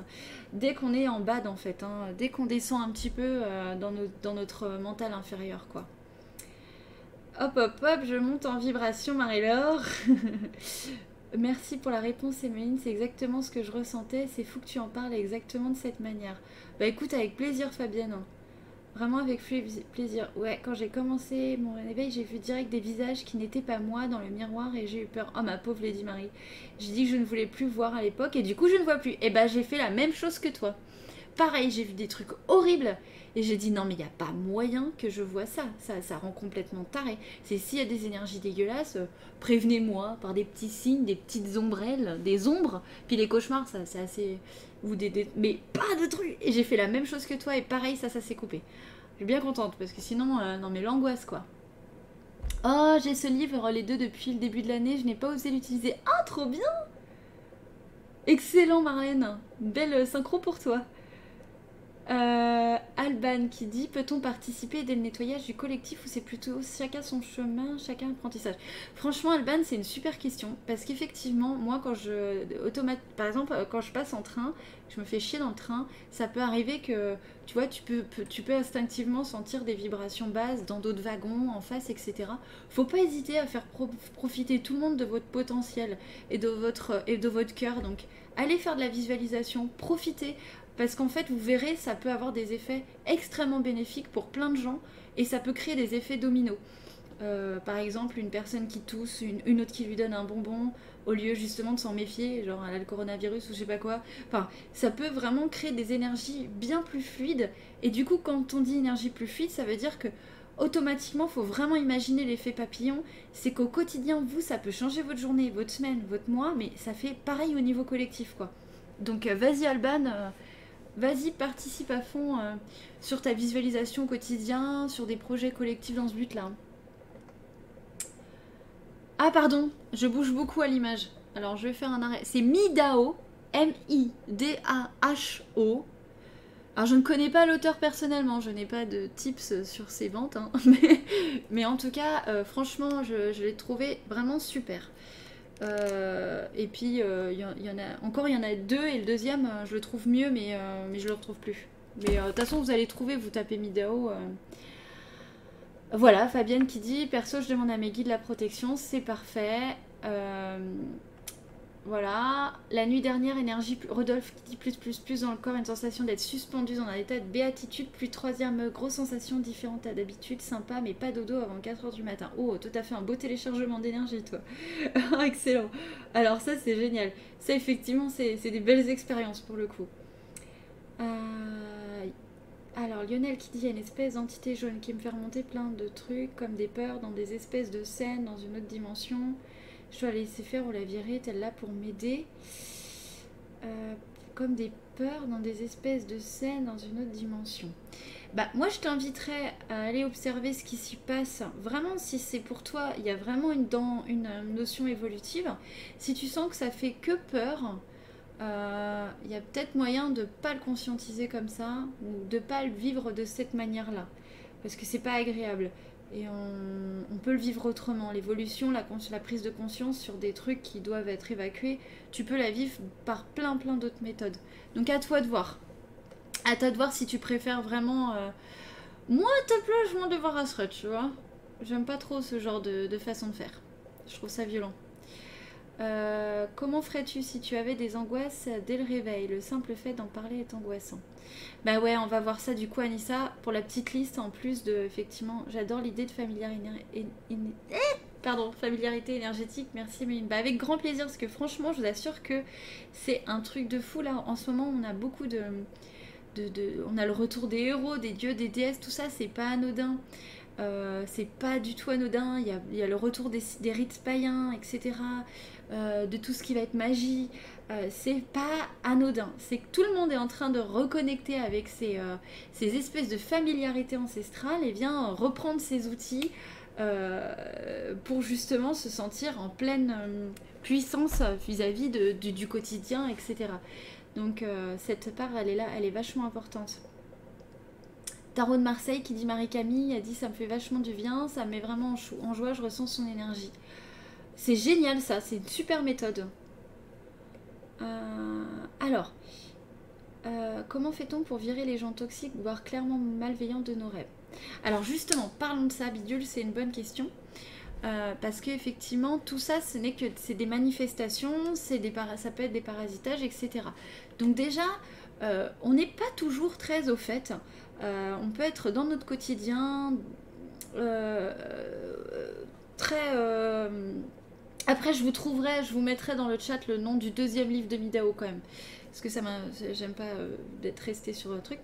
dès qu'on est en bad en fait. Hein. dès qu'on descend un petit peu dans, dans, notre mental inférieur quoi. Hop hop hop, je monte en vibration Marie-Laure. Merci pour la réponse Emeline, c'est exactement ce que je ressentais, c'est fou que tu en parles exactement de cette manière. Bah écoute, avec plaisir Fabienne. Vraiment avec plaisir. Ouais, quand j'ai commencé mon réveil, j'ai vu direct des visages qui n'étaient pas moi dans le miroir et j'ai eu peur. Oh ma pauvre Lady Marie. J'ai dit que je ne voulais plus voir à l'époque et du coup je ne vois plus. Et bah j'ai fait la même chose que toi. Pareil, j'ai vu des trucs horribles et j'ai dit non mais il n'y a pas moyen que je vois ça. Ça, ça rend complètement taré. C'est s'il y a des énergies dégueulasses, euh, prévenez-moi par des petits signes, des petites ombrelles, des ombres. Puis les cauchemars, ça c'est assez ou des, mais pas de trucs. Et j'ai fait la même chose que toi et pareil, ça, ça s'est coupé. Je suis bien contente parce que sinon, euh, non mais l'angoisse quoi. Oh, j'ai ce livre, les deux depuis le début de l'année, je n'ai pas osé l'utiliser. Ah, trop bien Excellent Marlène, belle synchro pour toi. Euh, Alban qui dit Peut-on participer dès le nettoyage du collectif ou c'est plutôt chacun son chemin, chacun apprentissage Franchement, Alban, c'est une super question parce qu'effectivement, moi, quand je. Automate, par exemple, quand je passe en train, je me fais chier dans le train, ça peut arriver que tu vois, tu peux, tu peux instinctivement sentir des vibrations basses dans d'autres wagons, en face, etc. Faut pas hésiter à faire profiter tout le monde de votre potentiel et de votre, et de votre cœur. Donc, allez faire de la visualisation, profitez. Parce qu'en fait, vous verrez, ça peut avoir des effets extrêmement bénéfiques pour plein de gens et ça peut créer des effets dominos. Euh, par exemple, une personne qui tousse, une, autre qui lui donne un bonbon, au lieu justement de s'en méfier, genre elle a le coronavirus ou je sais pas quoi. Enfin, ça peut vraiment créer des énergies bien plus fluides. Et du coup, quand on dit énergie plus fluide, ça veut dire que automatiquement, il faut vraiment imaginer l'effet papillon. C'est qu'au quotidien, vous, ça peut changer votre journée, votre semaine, votre mois, mais ça fait pareil au niveau collectif, quoi. Donc, euh, vas-y, Alban. Euh, vas-y, participe à fond euh, sur ta visualisation au quotidien, sur des projets collectifs dans ce but-là. Ah pardon, je bouge beaucoup à l'image. Alors je vais faire un arrêt. C'est Midao, M-I-D-A-H-O. Alors je ne connais pas l'auteur personnellement, je n'ai pas de tips sur ses ventes, hein. mais, en tout cas, euh, franchement, je, je l'ai trouvé vraiment super. Euh, et puis, il euh, y, en a encore, il y en a deux, et le deuxième, euh, je le trouve mieux, mais, mais je le retrouve plus. Mais de toute façon, vous allez trouver, vous tapez Midao. Voilà, Fabienne qui dit Perso, je demande à mes guides la protection, c'est parfait. Voilà. La nuit dernière, énergie, Rodolphe qui dit plus, plus, plus dans le corps, une sensation d'être suspendu dans un état de béatitude, plus troisième, grosse sensation différente à d'habitude, sympa, mais pas dodo avant 4h du matin. Oh, tout à fait un beau téléchargement d'énergie, toi. Excellent. Alors ça, c'est génial. Ça, effectivement, c'est des belles expériences pour le coup. Euh, alors, Lionel qui dit, il y a une espèce d'entité jaune qui me fait remonter plein de trucs, comme des peurs dans des espèces de scènes, dans une autre dimension je dois la laisser faire ou la virer Est-elle là pour m'aider euh, Comme des peurs dans des espèces de scènes dans une autre dimension. Bah, moi, je t'inviterais à aller observer ce qui s'y passe. Vraiment, si c'est pour toi, il y a vraiment une, une notion évolutive. Si tu sens que ça fait que peur, euh, il y a peut-être moyen de ne pas le conscientiser comme ça ou de ne pas le vivre de cette manière-là. Parce que c'est pas agréable. Et on, peut le vivre autrement. L'évolution, la, prise de conscience sur des trucs qui doivent être évacués, tu peux la vivre par plein plein d'autres méthodes. Donc à toi de voir. À toi de voir si tu préfères vraiment euh, moi, te plaît, je m'en débarrasserai, tu vois. J'aime pas trop ce genre de, façon de faire. Je trouve ça violent. Euh, comment ferais-tu si tu avais des angoisses dès le réveil? Le simple fait d'en parler est angoissant. Bah ouais, on va voir ça du coup, Anissa, pour la petite liste en plus de. Effectivement, j'adore l'idée de familiarité. Pardon, familiarité énergétique, merci mais Bah avec grand plaisir, parce que franchement, je vous assure que c'est un truc de fou là. En ce moment, on a beaucoup de on a le retour des héros, des dieux, des déesses, tout ça, c'est pas anodin. Euh, c'est pas du tout anodin. Il y a, le retour des, rites païens, etc. Euh, de tout ce qui va être magie. Euh, c'est pas anodin. C'est que tout le monde est en train de reconnecter avec ces, ces espèces de familiarité ancestrale et vient reprendre ces outils pour justement se sentir en pleine puissance vis-à-vis du quotidien, etc. Donc euh, cette part, elle est là, elle est vachement importante. Tarot de Marseille qui dit Marie-Camille a dit ça me fait vachement du bien, ça me met vraiment en, joie, je ressens son énergie. C'est génial ça, c'est une super méthode. Euh, alors, euh, comment fait-on pour virer les gens toxiques, voire clairement malveillants de nos rêves? Alors justement, parlons de ça, Bidule, c'est une bonne question. Euh, parce qu'effectivement, tout ça, ce n'est que c'est des manifestations, c'est des ça peut être des parasitages, etc. Donc déjà, on n'est pas toujours très au fait. On peut être dans notre quotidien très... Après, je vous trouverai, je vous mettrai dans le chat le nom du deuxième livre de Midao quand même. Parce que ça j'aime pas d'être resté sur le truc.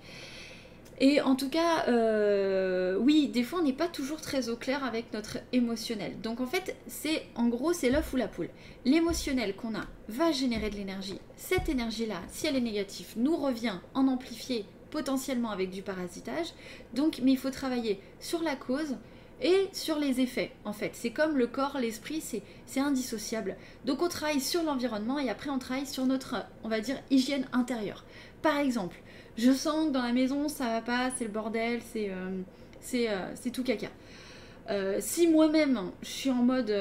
Et en tout cas, euh, oui, des fois on n'est pas toujours très au clair avec notre émotionnel. Donc en fait, c'est en gros, c'est l'œuf ou la poule. L'émotionnel qu'on a va générer de l'énergie. Cette énergie-là, si elle est négative, nous revient en amplifier potentiellement avec du parasitage. Donc, mais il faut travailler sur la cause et sur les effets en fait. C'est comme le corps, l'esprit, c'est indissociable. Donc on travaille sur l'environnement et après on travaille sur notre, on va dire, hygiène intérieure. Par exemple, je sens que dans la maison ça va pas, c'est le bordel, c'est euh, euh, tout caca. Euh, si moi-même je suis en mode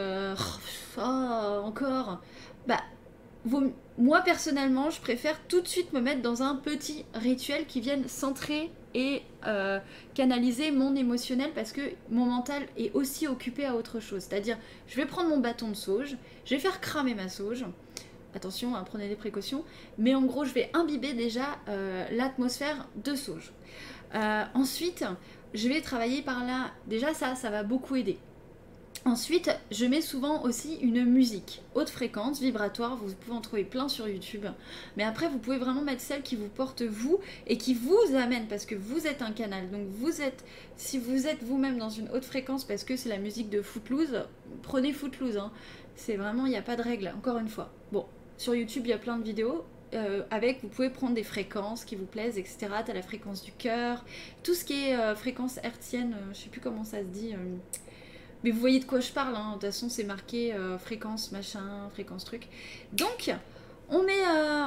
oh, encore, bah moi personnellement je préfère tout de suite me mettre dans un petit rituel qui vienne centrer et canaliser mon émotionnel parce que mon mental est aussi occupé à autre chose. C'est-à-dire je vais prendre mon bâton de sauge, je vais faire cramer ma sauge, attention, hein, prenez des précautions, mais en gros, je vais imbiber déjà euh, l'atmosphère de sauge. Euh, ensuite, je vais travailler par là, déjà ça, ça va beaucoup aider. Ensuite, je mets souvent aussi une musique haute fréquence, vibratoire, vous pouvez en trouver plein sur YouTube. Mais après, vous pouvez vraiment mettre celle qui vous porte vous et qui vous amène parce que vous êtes un canal. Donc vous êtes, si vous êtes vous-même dans une haute fréquence parce que c'est la musique de Footloose, prenez Footloose. Hein. C'est vraiment, il n'y a pas de règle, encore une fois. Bon, sur YouTube, il y a plein de vidéos. Euh, avec, vous pouvez prendre des fréquences qui vous plaisent, etc. Tu as la fréquence du cœur, tout ce qui est euh, fréquence hertzienne, euh, je sais plus comment ça se dit. Mais vous voyez de quoi je parle, hein. de toute façon c'est marqué fréquence machin, fréquence truc. Donc, on met,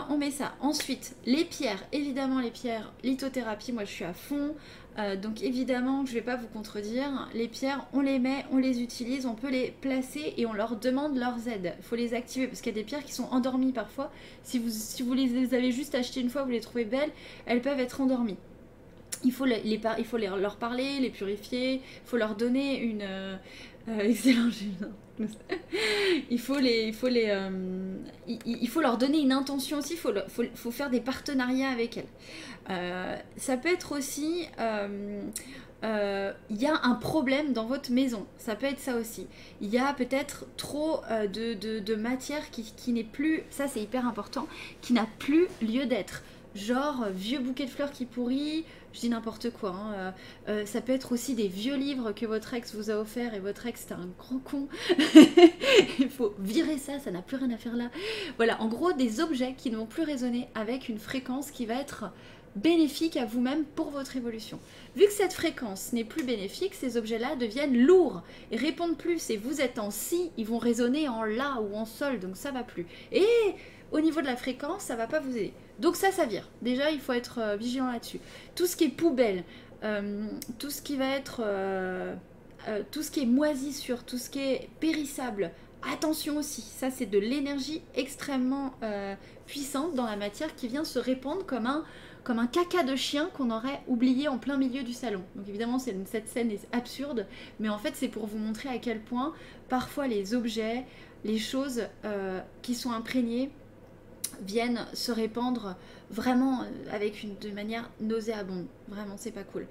on met ça. Ensuite, les pierres, évidemment les pierres, lithothérapie, moi je suis à fond. Euh, donc évidemment, je ne vais pas vous contredire, les pierres, on les met, on les utilise, on peut les placer et on leur demande leurs aides. Il faut les activer parce qu'il y a des pierres qui sont endormies parfois. Si vous, si vous les avez juste achetées une fois, vous les trouvez belles, elles peuvent être endormies. Il faut, les, il faut leur parler, les purifier, il faut leur donner une... Euh, euh, excellent, il faut les, il faut les, euh, il, faut leur donner une intention aussi. Il faut, faut, faut, faire des partenariats avec elles. Euh, ça peut être aussi, il y a un problème dans votre maison. Ça peut être ça aussi. Il y a peut-être trop de, de, de, matière qui, qui n'est plus, ça c'est hyper important, qui n'a plus lieu d'être genre vieux bouquet de fleurs qui pourrit, je dis n'importe quoi. Hein, euh, euh, ça peut être aussi des vieux livres que votre ex vous a offert et votre ex c'est un grand con. Il faut virer ça, ça n'a plus rien à faire là. Voilà, en gros des objets qui ne vont plus résonner avec une fréquence qui va être bénéfique à vous-même pour votre évolution. Vu que cette fréquence n'est plus bénéfique, ces objets-là deviennent lourds et répondent plus. Et vous êtes en si, ils vont résonner en la ou en sol, donc ça va plus. Et au niveau de la fréquence, ça va pas vous aider. Donc ça, ça vire. Déjà, il faut être euh, vigilant là-dessus. Tout ce qui est poubelle, euh, tout ce qui va être... Euh, tout ce qui est moisissure, tout ce qui est périssable, attention aussi. Ça, c'est de l'énergie extrêmement puissante dans la matière qui vient se répandre comme un comme un caca de chien qu'on aurait oublié en plein milieu du salon. Donc évidemment, cette scène est absurde, mais en fait, c'est pour vous montrer à quel point parfois les objets, les choses qui sont imprégnées viennent se répandre vraiment euh, avec une de manière nauséabonde. Vraiment, c'est pas cool.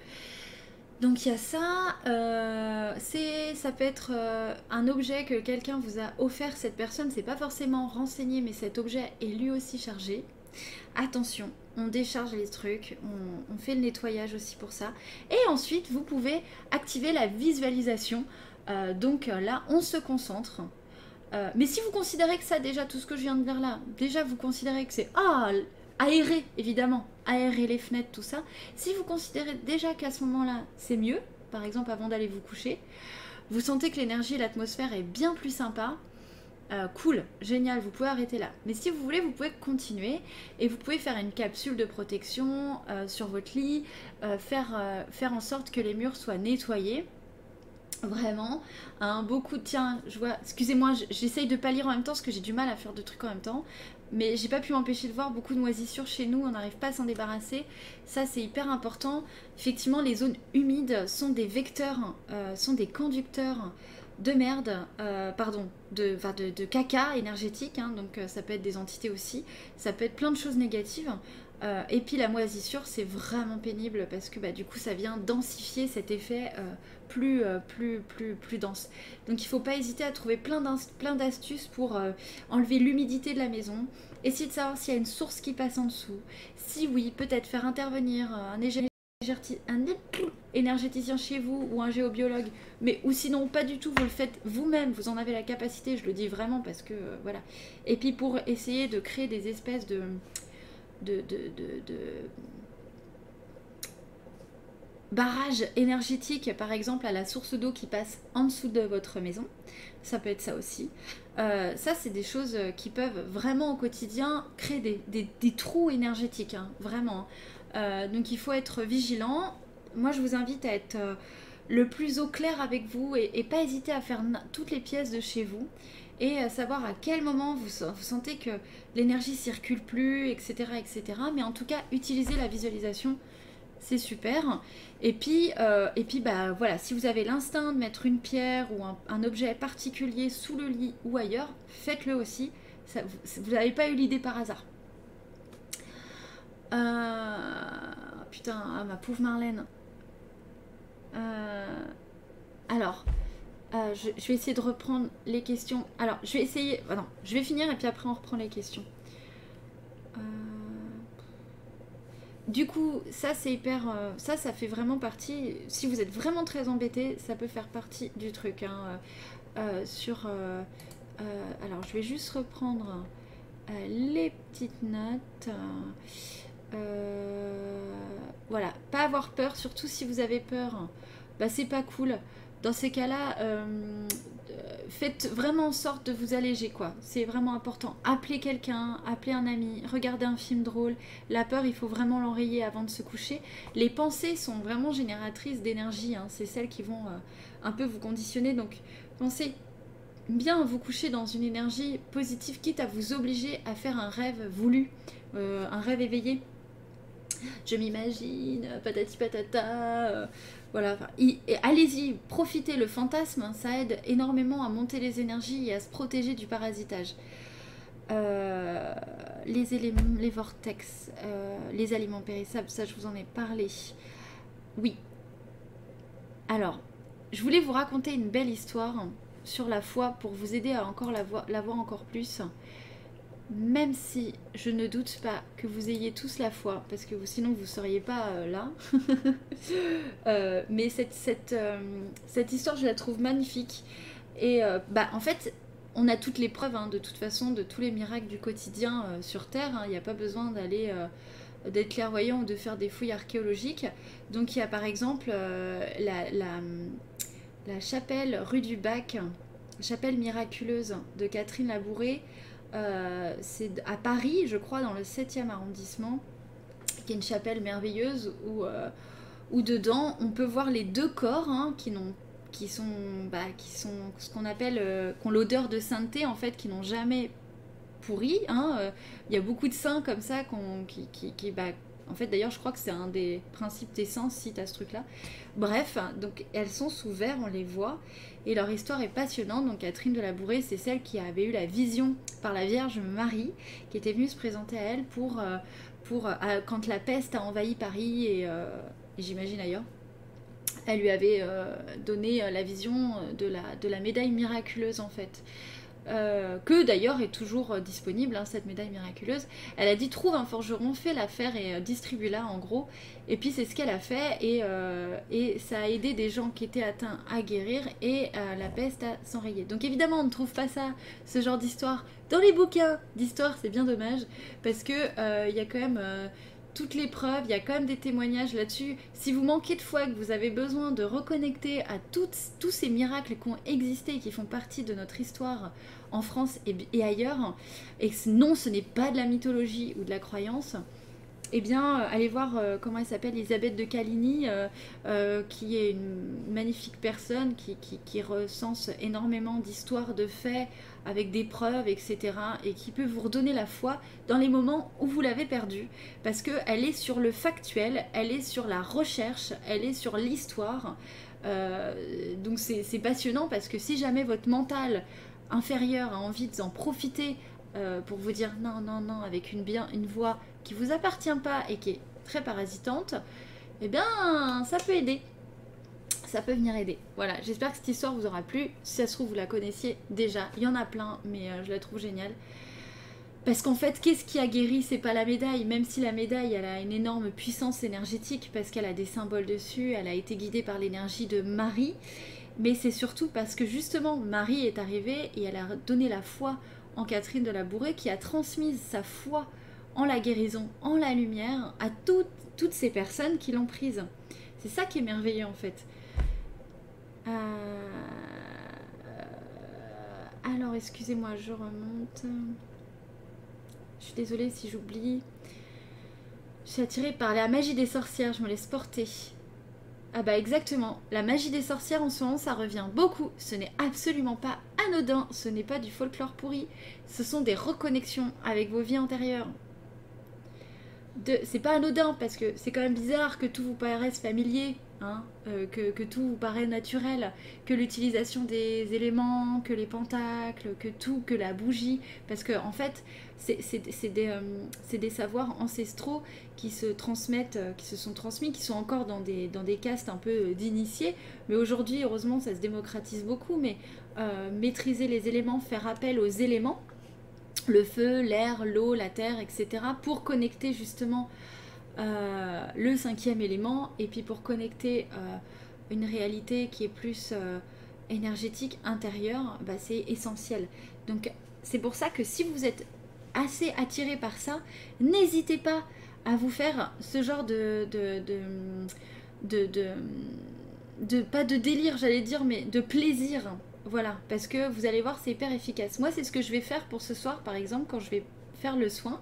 Donc il y a ça, euh, c'est, ça peut être euh, un objet que quelqu'un vous a offert, cette personne c'est pas forcément renseigné, mais cet objet est lui aussi chargé. Attention, on décharge les trucs, on, fait le nettoyage aussi pour ça. Et ensuite, vous pouvez activer la visualisation. Donc là, on se concentre. Mais si vous considérez que ça, déjà, tout ce que je viens de dire là, déjà vous considérez que c'est ah, aérer, évidemment, aérer les fenêtres, tout ça. Si vous considérez déjà qu'à ce moment-là, c'est mieux, par exemple avant d'aller vous coucher, vous sentez que l'énergie et l'atmosphère est bien plus sympa, euh, cool, génial, vous pouvez arrêter là. Mais si vous voulez, vous pouvez continuer et vous pouvez faire une capsule de protection euh, sur votre lit, euh, faire, faire en sorte que les murs soient nettoyés. Vraiment, un beaucoup de tiens, je vois, excusez-moi, j'essaye de pas lire en même temps parce que j'ai du mal à faire deux trucs en même temps mais j'ai pas pu m'empêcher de voir beaucoup de moisissures chez nous, on n'arrive pas à s'en débarrasser. Ça, c'est hyper important. Effectivement, les zones humides sont des vecteurs, euh, sont des conducteurs de merde, euh, pardon, de, de, de, caca énergétique, hein, donc euh, ça peut être des entités aussi, ça peut être plein de choses négatives. et puis la moisissure, c'est vraiment pénible parce que bah, du coup, ça vient densifier cet effet plus, plus, plus, plus dense. Donc il ne faut pas hésiter à trouver plein d'astuces pour enlever l'humidité de la maison, essayer de savoir s'il y a une source qui passe en dessous. Si oui, peut-être faire intervenir un, un énergéticien chez vous ou un géobiologue, mais ou sinon pas du tout, vous le faites vous-même, vous en avez la capacité, je le dis vraiment parce que voilà. Et puis pour essayer de créer des espèces de barrage énergétique, par exemple, à la source d'eau qui passe en dessous de votre maison. Ça peut être ça aussi. Euh, ça, c'est des choses qui peuvent vraiment au quotidien créer des, trous énergétiques, hein, vraiment. Euh, donc il faut être vigilant. Moi, je vous invite à être euh, le plus au clair avec vous et, pas hésiter à faire toutes les pièces de chez vous et à savoir à quel moment vous, vous sentez que l'énergie circule plus, etc., etc. Mais en tout cas, utilisez la visualisation c'est super. Et puis, euh, et puis bah, voilà, si vous avez l'instinct de mettre une pierre ou un, objet particulier sous le lit ou ailleurs, faites-le aussi. vous n'avez pas eu l'idée par hasard. Euh, putain, ah, ma pauvre Marlène. Euh, alors, je, vais essayer de reprendre les questions. Alors, je vais essayer. Ah non, je vais finir et puis après on reprend les questions. Du coup, ça c'est hyper. Euh, ça, ça fait vraiment partie. Si vous êtes vraiment très embêté, ça peut faire partie du truc. Hein, euh, euh, sur. alors, je vais juste reprendre les petites notes. voilà, pas avoir peur, surtout si vous avez peur. Bah, c'est pas cool. Dans ces cas-là, faites vraiment en sorte de vous alléger, quoi. C'est vraiment important. Appelez quelqu'un, appelez un ami, regardez un film drôle. La peur, il faut vraiment l'enrayer avant de se coucher. Les pensées sont vraiment génératrices d'énergie. Hein. C'est celles qui vont euh, un peu vous conditionner. Donc, pensez bien vous coucher dans une énergie positive, quitte à vous obliger à faire un rêve voulu, euh, un rêve éveillé. Je m'imagine, patati patata. Euh, voilà, allez-y, profitez, le fantasme, ça aide énormément à monter les énergies et à se protéger du parasitage. Euh, les éléments, les vortex, euh, les aliments périssables, ça je vous en ai parlé. Oui. Alors, je voulais vous raconter une belle histoire sur la foi pour vous aider à encore la, la voir encore plus même si je ne doute pas que vous ayez tous la foi, parce que sinon vous ne seriez pas euh, là. Euh, mais cette, cette, euh, cette, histoire, je la trouve magnifique. Et bah, en fait, on a toutes les preuves, hein, de toute façon, de tous les miracles du quotidien sur Terre. Hein. Il n'y a pas besoin d'aller d'être clairvoyant ou de faire des fouilles archéologiques. Donc il y a par exemple la, la, la, chapelle rue du Bac, chapelle miraculeuse de Catherine Labouré, euh, c'est à Paris, je crois, dans le 7e arrondissement, qui est une chapelle merveilleuse où, euh, où dedans on peut voir les deux corps hein, qui, qui, sont, bah, qui sont ce qu'on appelle, euh, qui ont l'odeur de sainteté en fait, qui n'ont jamais pourri. Hein, il y a beaucoup de saints comme ça qui, qui, qui, bah, En fait, d'ailleurs, je crois que c'est un des principes d'essence, si tu as ce truc-là. Bref, donc elles sont sous verre, on les voit. Et leur histoire est passionnante. Donc Catherine de la Bourrée, c'est celle qui avait eu la vision par la Vierge Marie, qui était venue se présenter à elle pour, euh, euh, quand la peste a envahi Paris et, euh, j'imagine ailleurs. Elle lui avait donné la vision de la médaille miraculeuse en fait. Euh, que d'ailleurs est toujours euh, disponible, hein, cette médaille miraculeuse. Elle a dit trouve un forgeron, fais l'affaire et euh, distribue-la en gros. Et puis c'est ce qu'elle a fait et, ça a aidé des gens qui étaient atteints à guérir et la peste à s'enrayer. Donc évidemment on ne trouve pas ça, ce genre d'histoire, dans les bouquins d'histoire, c'est bien dommage parce que il y a quand même toutes les preuves, il y a quand même des témoignages là-dessus. Si vous manquez de foi, que vous avez besoin de reconnecter à tous ces miracles qui ont existé et qui font partie de notre histoire en France et, ailleurs, et non, ce n'est pas de la mythologie ou de la croyance, eh bien, euh, allez voir euh, comment elle s'appelle, Elisabeth de Caligny, euh, qui est une magnifique personne qui, recense énormément d'histoires, de faits, avec des preuves, etc. Et qui peut vous redonner la foi dans les moments où vous l'avez perdue. Parce qu'elle est sur le factuel, elle est sur la recherche, elle est sur l'histoire. Donc c'est passionnant parce que si jamais votre mental inférieur a envie d'en profiter pour vous dire non, non, non, avec une voix qui vous appartient pas et qui est très parasitante, eh bien ça peut aider ça peut venir aider. Voilà, j'espère que cette histoire vous aura plu. Si ça se trouve, vous la connaissiez déjà. Il y en a plein, mais euh, je la trouve géniale. Parce qu'en fait, qu'est-ce qui a guéri? C'est pas la médaille, même si la médaille, elle a une énorme puissance énergétique parce qu'elle a des symboles dessus, elle a été guidée par l'énergie de Marie. Mais c'est surtout parce que justement, Marie est arrivée et elle a donné la foi en Catherine de la Bourrée qui a transmis sa foi en la guérison, en la lumière à toutes, toutes ces personnes qui l'ont prise. C'est ça qui est merveilleux en fait. Euh, alors, excusez-moi, je remonte. Je suis désolée si j'oublie. Je suis attirée par la magie des sorcières, je me laisse porter. Ah bah exactement, la magie des sorcières en ce moment ça revient beaucoup, ce n'est absolument pas anodin, ce n'est pas du folklore pourri, ce sont des reconnexions avec vos vies antérieures. C'est pas anodin parce que c'est quand même bizarre que tout vous paraisse familier, Hein, euh, que, tout vous paraît naturel, que l'utilisation des éléments, que les pentacles, que tout, que la bougie, parce que en fait, c'est des, euh, des, savoirs ancestraux qui se transmettent, euh, qui se sont transmis, qui sont encore dans des, dans des castes un peu d'initiés, mais aujourd'hui, heureusement, ça se démocratise beaucoup, mais maîtriser les éléments, faire appel aux éléments, le feu, l'air, l'eau, la terre, etc., pour connecter justement euh, le cinquième élément, et puis pour connecter euh, une réalité qui est plus euh, énergétique, intérieure, bah, c'est essentiel. Donc c'est pour ça que si vous êtes assez attiré par ça, n'hésitez pas à vous faire ce genre de, de, de, de, de pas de délire, j'allais dire, mais de plaisir. Voilà, parce que vous allez voir, c'est hyper efficace. Moi, c'est ce que je vais faire pour ce soir, par exemple, quand je vais faire le soin.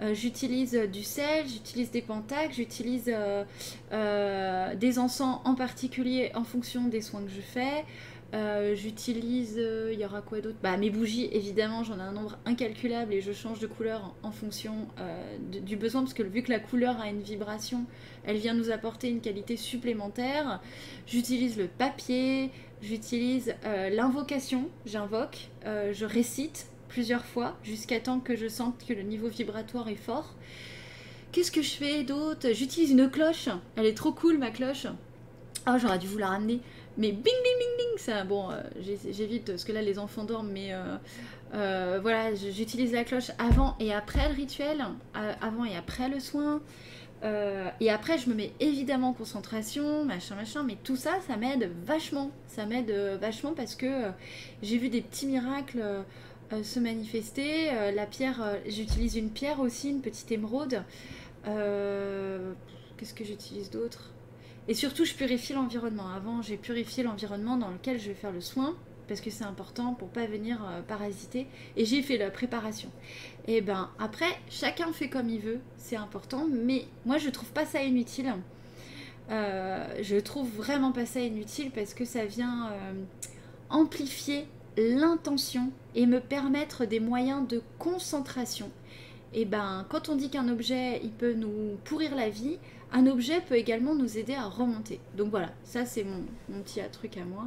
Euh, j'utilise du sel, j'utilise des pentacles, j'utilise euh, euh, des encens en particulier en fonction des soins que je fais. j'utilise, il y aura quoi d'autre? Bah mes bougies, évidemment, j'en ai un nombre incalculable et je change de couleur en, fonction du besoin parce que vu que la couleur a une vibration, elle vient nous apporter une qualité supplémentaire. J'utilise le papier, j'utilise l'invocation, j'invoque, je récite plusieurs fois jusqu'à temps que je sente que le niveau vibratoire est fort. Qu'est-ce que je fais d'autre? J'utilise une cloche. Elle est trop cool ma cloche. Oh, j'aurais dû vous la ramener. Mais bing bing bing bing ça. Bon, euh, j'évite parce que là les enfants dorment, mais euh, euh, voilà, j'utilise la cloche avant et après le rituel, avant et après le soin. Et après, je me mets évidemment en concentration, machin, machin, mais tout ça, ça m'aide vachement. Ça m'aide vachement parce que j'ai vu des petits miracles euh, se manifester. Euh, la pierre, euh, j'utilise une pierre aussi, une petite émeraude. Qu'est-ce que j'utilise d'autre? Et surtout, je purifie l'environnement. Avant, j'ai purifié l'environnement dans lequel je vais faire le soin parce que c'est important pour pas venir parasiter. Et j'ai fait la préparation. Et ben après, chacun fait comme il veut, c'est important. Mais moi, je trouve pas ça inutile. je trouve vraiment pas ça inutile parce que ça vient amplifier l'intention et me permettre des moyens de concentration et ben quand on dit qu'un objet il peut nous pourrir la vie, un objet peut également nous aider à remonter. Donc voilà, ça c'est mon, petit truc à moi.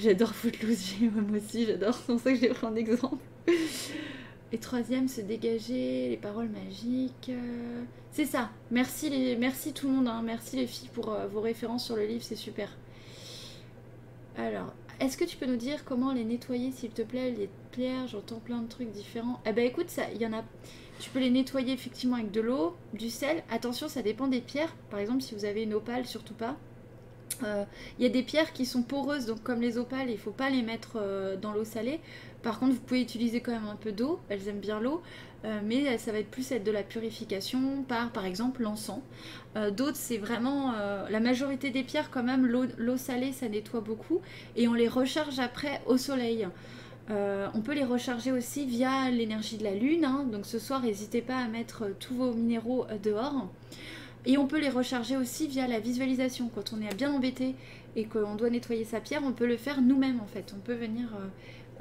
J'adore Footloose, moi aussi, j'adore, c'est pour ça que j'ai pris un exemple. Et troisième, se dégager, les paroles magiques. Euh, c'est ça. Merci, les... Tout le monde, hein. merci les filles pour euh, vos références sur le livre, c'est super. Alors, est-ce que tu peux nous dire comment les nettoyer, s'il te plaît, les pierres J'entends plein de trucs différents. Eh ben écoute, il y en a. Tu peux les nettoyer effectivement avec de l'eau, du sel. Attention, ça dépend des pierres. Par exemple, si vous avez une opale, surtout pas. Euh, il y a des pierres qui sont poreuses, donc comme les opales, il ne faut pas les mettre dans l'eau salée. Par contre, vous pouvez utiliser quand même un peu d'eau, elles aiment bien l'eau, euh, mais ça va être plus être de la purification par, par exemple, l'encens. D'autres, c'est vraiment la majorité des pierres, quand même, l'eau salée, ça nettoie beaucoup, et on les recharge après au soleil. on peut les recharger aussi via l'énergie de la lune, hein. donc ce soir, n'hésitez pas à mettre tous vos minéraux dehors. Et on peut les recharger aussi via la visualisation. Quand on est bien embêté et qu'on doit nettoyer sa pierre, on peut le faire nous-mêmes en fait. On peut venir. Euh,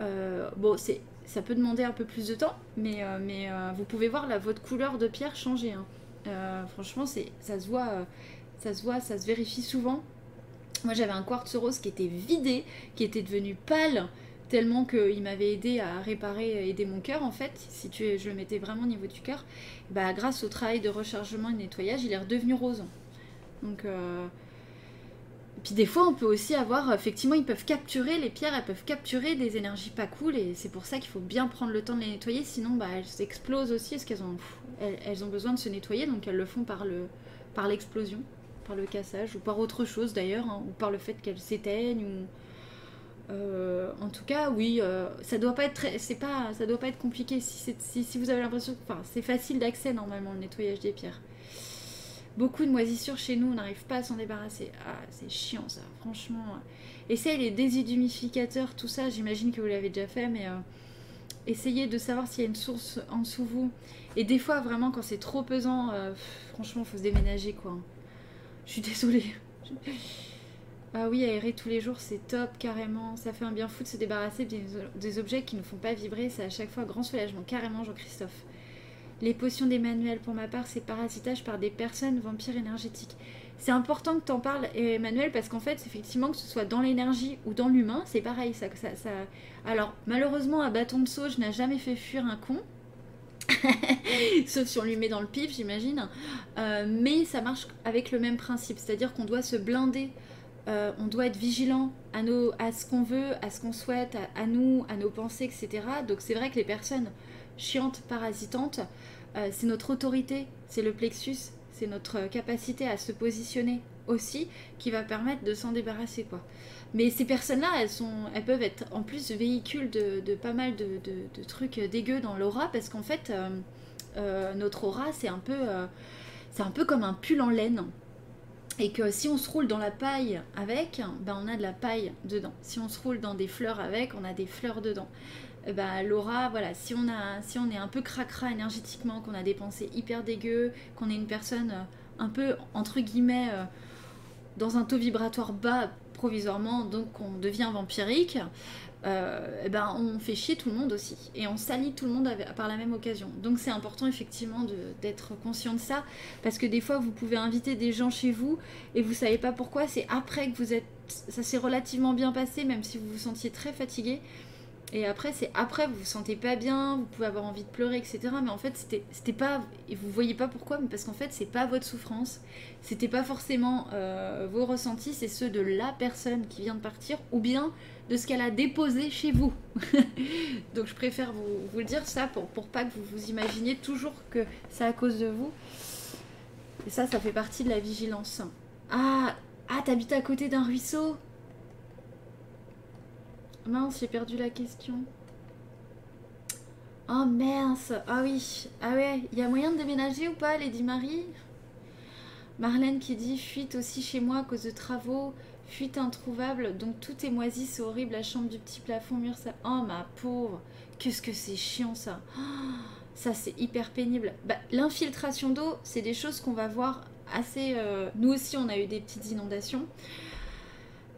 euh, bon, c'est, ça peut demander un peu plus de temps, mais, euh, mais vous pouvez voir là, votre couleur de pierre changer. Hein. franchement, c'est, ça se voit, ça se voit, ça se vérifie souvent. Moi, j'avais un quartz rose qui était vidé, qui était devenu pâle tellement qu'il m'avait aidé à réparer, aider mon cœur en fait. Si tu, je le mettais vraiment au niveau du cœur, bah, grâce au travail de rechargement et de nettoyage, il est redevenu rose. Donc. Puis des fois, on peut aussi avoir, effectivement, ils peuvent capturer, les pierres, elles peuvent capturer des énergies pas cool, et c'est pour ça qu'il faut bien prendre le temps de les nettoyer, sinon bah, elles explosent aussi, parce qu'elles ont, elles, ont besoin de se nettoyer, donc elles le font par le par l'explosion, par le cassage, ou par autre chose d'ailleurs, hein, ou par le fait qu'elles s'éteignent, euh, en tout cas, oui, euh, ça doit pas être c'est pas, ça doit pas être compliqué. Si, si, vous avez l'impression, enfin, c'est facile d'accès normalement le nettoyage des pierres. Beaucoup de moisissures chez nous, on n'arrive pas à s'en débarrasser. Ah, c'est chiant ça, franchement. Essayez les déshumidificateurs, tout ça. J'imagine que vous l'avez déjà fait, mais euh, essayez de savoir s'il y a une source en dessous vous. Et des fois, vraiment, quand c'est trop pesant, franchement, faut se déménager quoi. Je suis désolée. Ah oui, aérer tous les jours, c'est top, carrément. Ça fait un bien fou de se débarrasser des, objets qui ne font pas vibrer. C'est à chaque fois un grand soulagement, carrément, Jean-Christophe. Les potions d'Emmanuel, pour ma part, c'est parasitage par des personnes vampires énergétiques. C'est important que tu en parles, Emmanuel, parce qu'en fait, effectivement, que ce soit dans l'énergie ou dans l'humain, c'est pareil. Ça, ça, ça... Alors, malheureusement, à bâton de sauge n'a jamais fait fuir un con. Sauf si on lui met dans le pif, j'imagine. Euh, mais ça marche avec le même principe, c'est-à-dire qu'on doit se blinder euh, on doit être vigilant à, à ce qu'on veut, à ce qu'on souhaite, à, nous, à nos pensées, etc. Donc c'est vrai que les personnes chiantes, parasitantes, euh, c'est notre autorité, c'est le plexus, c'est notre capacité à se positionner aussi qui va permettre de s'en débarrasser quoi. Mais ces personnes-là, elles, sont, elles peuvent être en plus véhicules de, pas mal de, trucs dégueux dans l'aura parce qu'en fait, euh, notre aura, c'est un, peu, c'est un peu comme un pull en laine et que si on se roule dans la paille avec, ben on a de la paille dedans. Si on se roule dans des fleurs avec, on a des fleurs dedans. Ben, Laura, voilà, si on, a, si on est un peu cracra énergétiquement, qu'on a des pensées hyper dégueu, qu'on est une personne euh, un peu, entre guillemets, euh, dans un taux vibratoire bas provisoirement, donc on devient vampirique, euh, eh ben, on fait chier tout le monde aussi. Et on salit tout le monde par la même occasion. Donc c'est important effectivement d'être conscient de ça. Parce que des fois, vous pouvez inviter des gens chez vous et vous savez pas pourquoi. C'est après que vous êtes... Ça s'est relativement bien passé, même si vous vous sentiez très fatigué. Et après, c'est après, vous vous sentez pas bien, vous pouvez avoir envie de pleurer, etc. Mais en fait, c'était pas. Et vous voyez pas pourquoi, mais parce qu'en fait, c'est pas votre souffrance. C'était pas forcément euh, vos ressentis, c'est ceux de la personne qui vient de partir, ou bien de ce qu'elle a déposé chez vous. Donc je préfère vous, vous, le dire ça pour, pour pas que vous vous imaginiez toujours que c'est à cause de vous. Et ça, ça fait partie de la vigilance. Ah, ah t'habites à côté d'un ruisseau Mince, j'ai perdu la question. Oh mince Ah oui, ah ouais, il y a moyen de déménager ou pas, Lady Marie? Marlène qui dit fuite aussi chez moi à cause de travaux, fuite introuvable, donc tout est moisi, c'est horrible, la chambre du petit plafond mur, ça. Oh ma pauvre Qu'est-ce que c'est chiant ça Ça c'est hyper pénible. Bah, L'infiltration d'eau, c'est des choses qu'on va voir assez. Euh, nous aussi on a eu des petites inondations.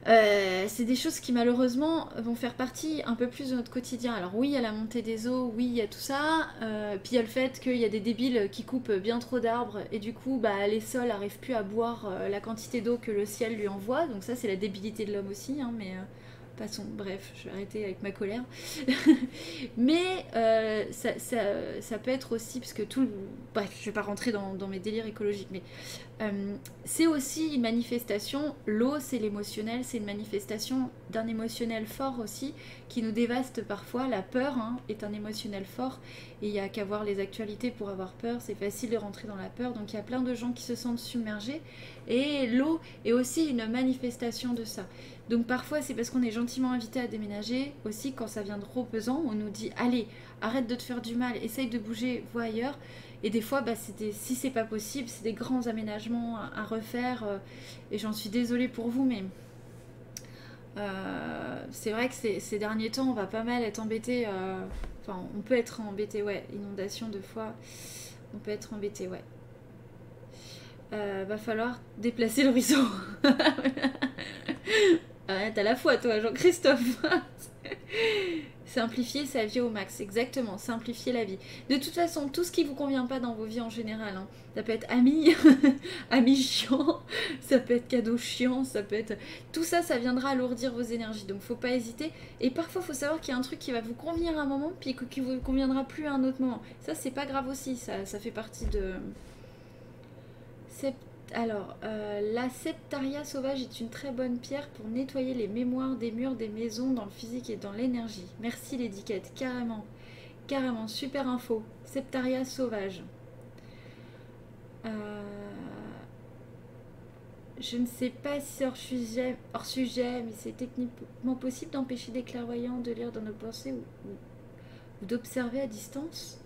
Euh, c'est des choses qui malheureusement vont faire partie un peu plus de notre quotidien. Alors oui, il y a la montée des eaux, oui, il y a tout ça. Euh, puis il y a le fait qu'il y a des débiles qui coupent bien trop d'arbres et du coup, bah, les sols n'arrivent plus à boire euh, la quantité d'eau que le ciel lui envoie. Donc ça, c'est la débilité de l'homme aussi. Hein, mais Passons, bref, je vais arrêter avec ma colère. Mais ça, peut être aussi, parce que tout Bref, je vais pas rentrer dans, mes délires écologiques, mais euh, c'est aussi une manifestation, l'eau c'est l'émotionnel, c'est une manifestation d'un émotionnel fort aussi, qui nous dévaste parfois. La peur hein, est un émotionnel fort, et il n'y a qu'à voir les actualités pour avoir peur, c'est facile de rentrer dans la peur, donc il y a plein de gens qui se sentent submergés, et l'eau est aussi une manifestation de ça. Donc parfois c'est parce qu'on est gentiment invité à déménager aussi quand ça vient trop pesant, on nous dit allez arrête de te faire du mal, essaye de bouger, vois ailleurs. Et des fois bah, des, si c'est pas possible, c'est des grands aménagements à, refaire euh, et j'en suis désolée pour vous mais euh, c'est vrai que ces, derniers temps on va pas mal être embêté, euh, enfin on peut être embêté ouais, inondation deux fois, on peut être embêté ouais. va falloir déplacer l'horizon. Arrête à la fois, toi, Jean-Christophe. Simplifier sa vie au max, exactement, simplifier la vie. De toute façon, tout ce qui vous convient pas dans vos vies en général, hein. ça peut être ami, ami chiant, ça peut être cadeau chiant, ça peut être... Tout ça, ça viendra alourdir vos énergies, donc faut pas hésiter. Et parfois, faut savoir qu'il y a un truc qui va vous convenir à un moment, puis qui vous conviendra plus à un autre moment. Ça, c'est pas grave aussi, ça, ça fait partie de... alors, euh, la septaria sauvage est une très bonne pierre pour nettoyer les mémoires des murs des maisons dans le physique et dans l'énergie. Merci l'étiquette, carrément. Carrément, super info. Septaria sauvage. Euh, je ne sais pas si hors sujet, hors sujet mais c'est techniquement possible d'empêcher des clairvoyants de lire dans nos pensées ou, d'observer à distance?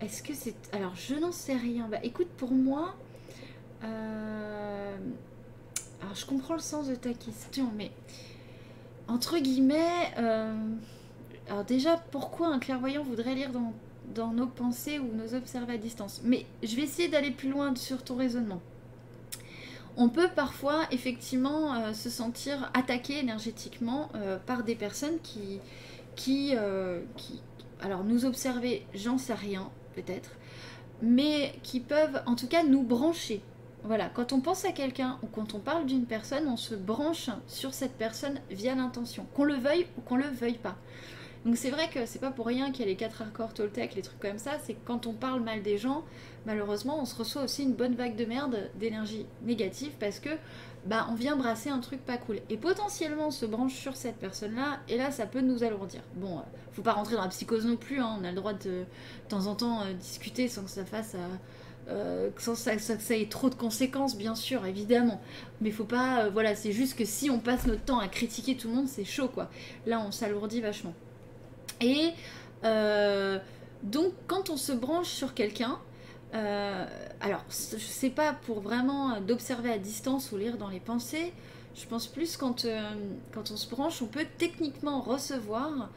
Est-ce que c'est... Alors, je n'en sais rien. Bah, écoute, pour moi, euh, alors, je comprends le sens de ta question, mais entre guillemets, euh, alors déjà, pourquoi un clairvoyant voudrait lire dans, nos pensées ou nos observer à distance? Mais je vais essayer d'aller plus loin sur ton raisonnement. On peut parfois effectivement euh, se sentir attaqué énergétiquement par des personnes qui, qui, qui, alors nous observer, j'en sais rien peut-être, mais qui peuvent en tout cas nous brancher voilà, quand on pense à quelqu'un ou quand on parle d'une personne, on se branche sur cette personne via l'intention, qu'on le veuille ou qu'on le veuille pas. Donc c'est vrai que c'est pas pour rien qu'il y a les quatre accords Toltec, les trucs comme ça, c'est que quand on parle mal des gens, malheureusement, on se reçoit aussi une bonne vague de merde, d'énergie négative, parce que bah on vient brasser un truc pas cool. Et potentiellement on se branche sur cette personne-là, et là ça peut nous alourdir. Bon, euh, faut pas rentrer dans la psychose non plus, hein, on a le droit de, de temps en temps euh, discuter sans que ça fasse à euh, sans ça, ça, ait trop de conséquences, bien sûr, évidemment. Mais faut pas. Euh, voilà, c'est juste que si on passe notre temps à critiquer tout le monde, c'est chaud, quoi. Là, on s'alourdit vachement. Et euh, donc, quand on se branche sur quelqu'un, alors, je sais pas pour vraiment d'observer à distance ou lire dans les pensées. Je pense plus quand, quand on se branche, on peut techniquement recevoir.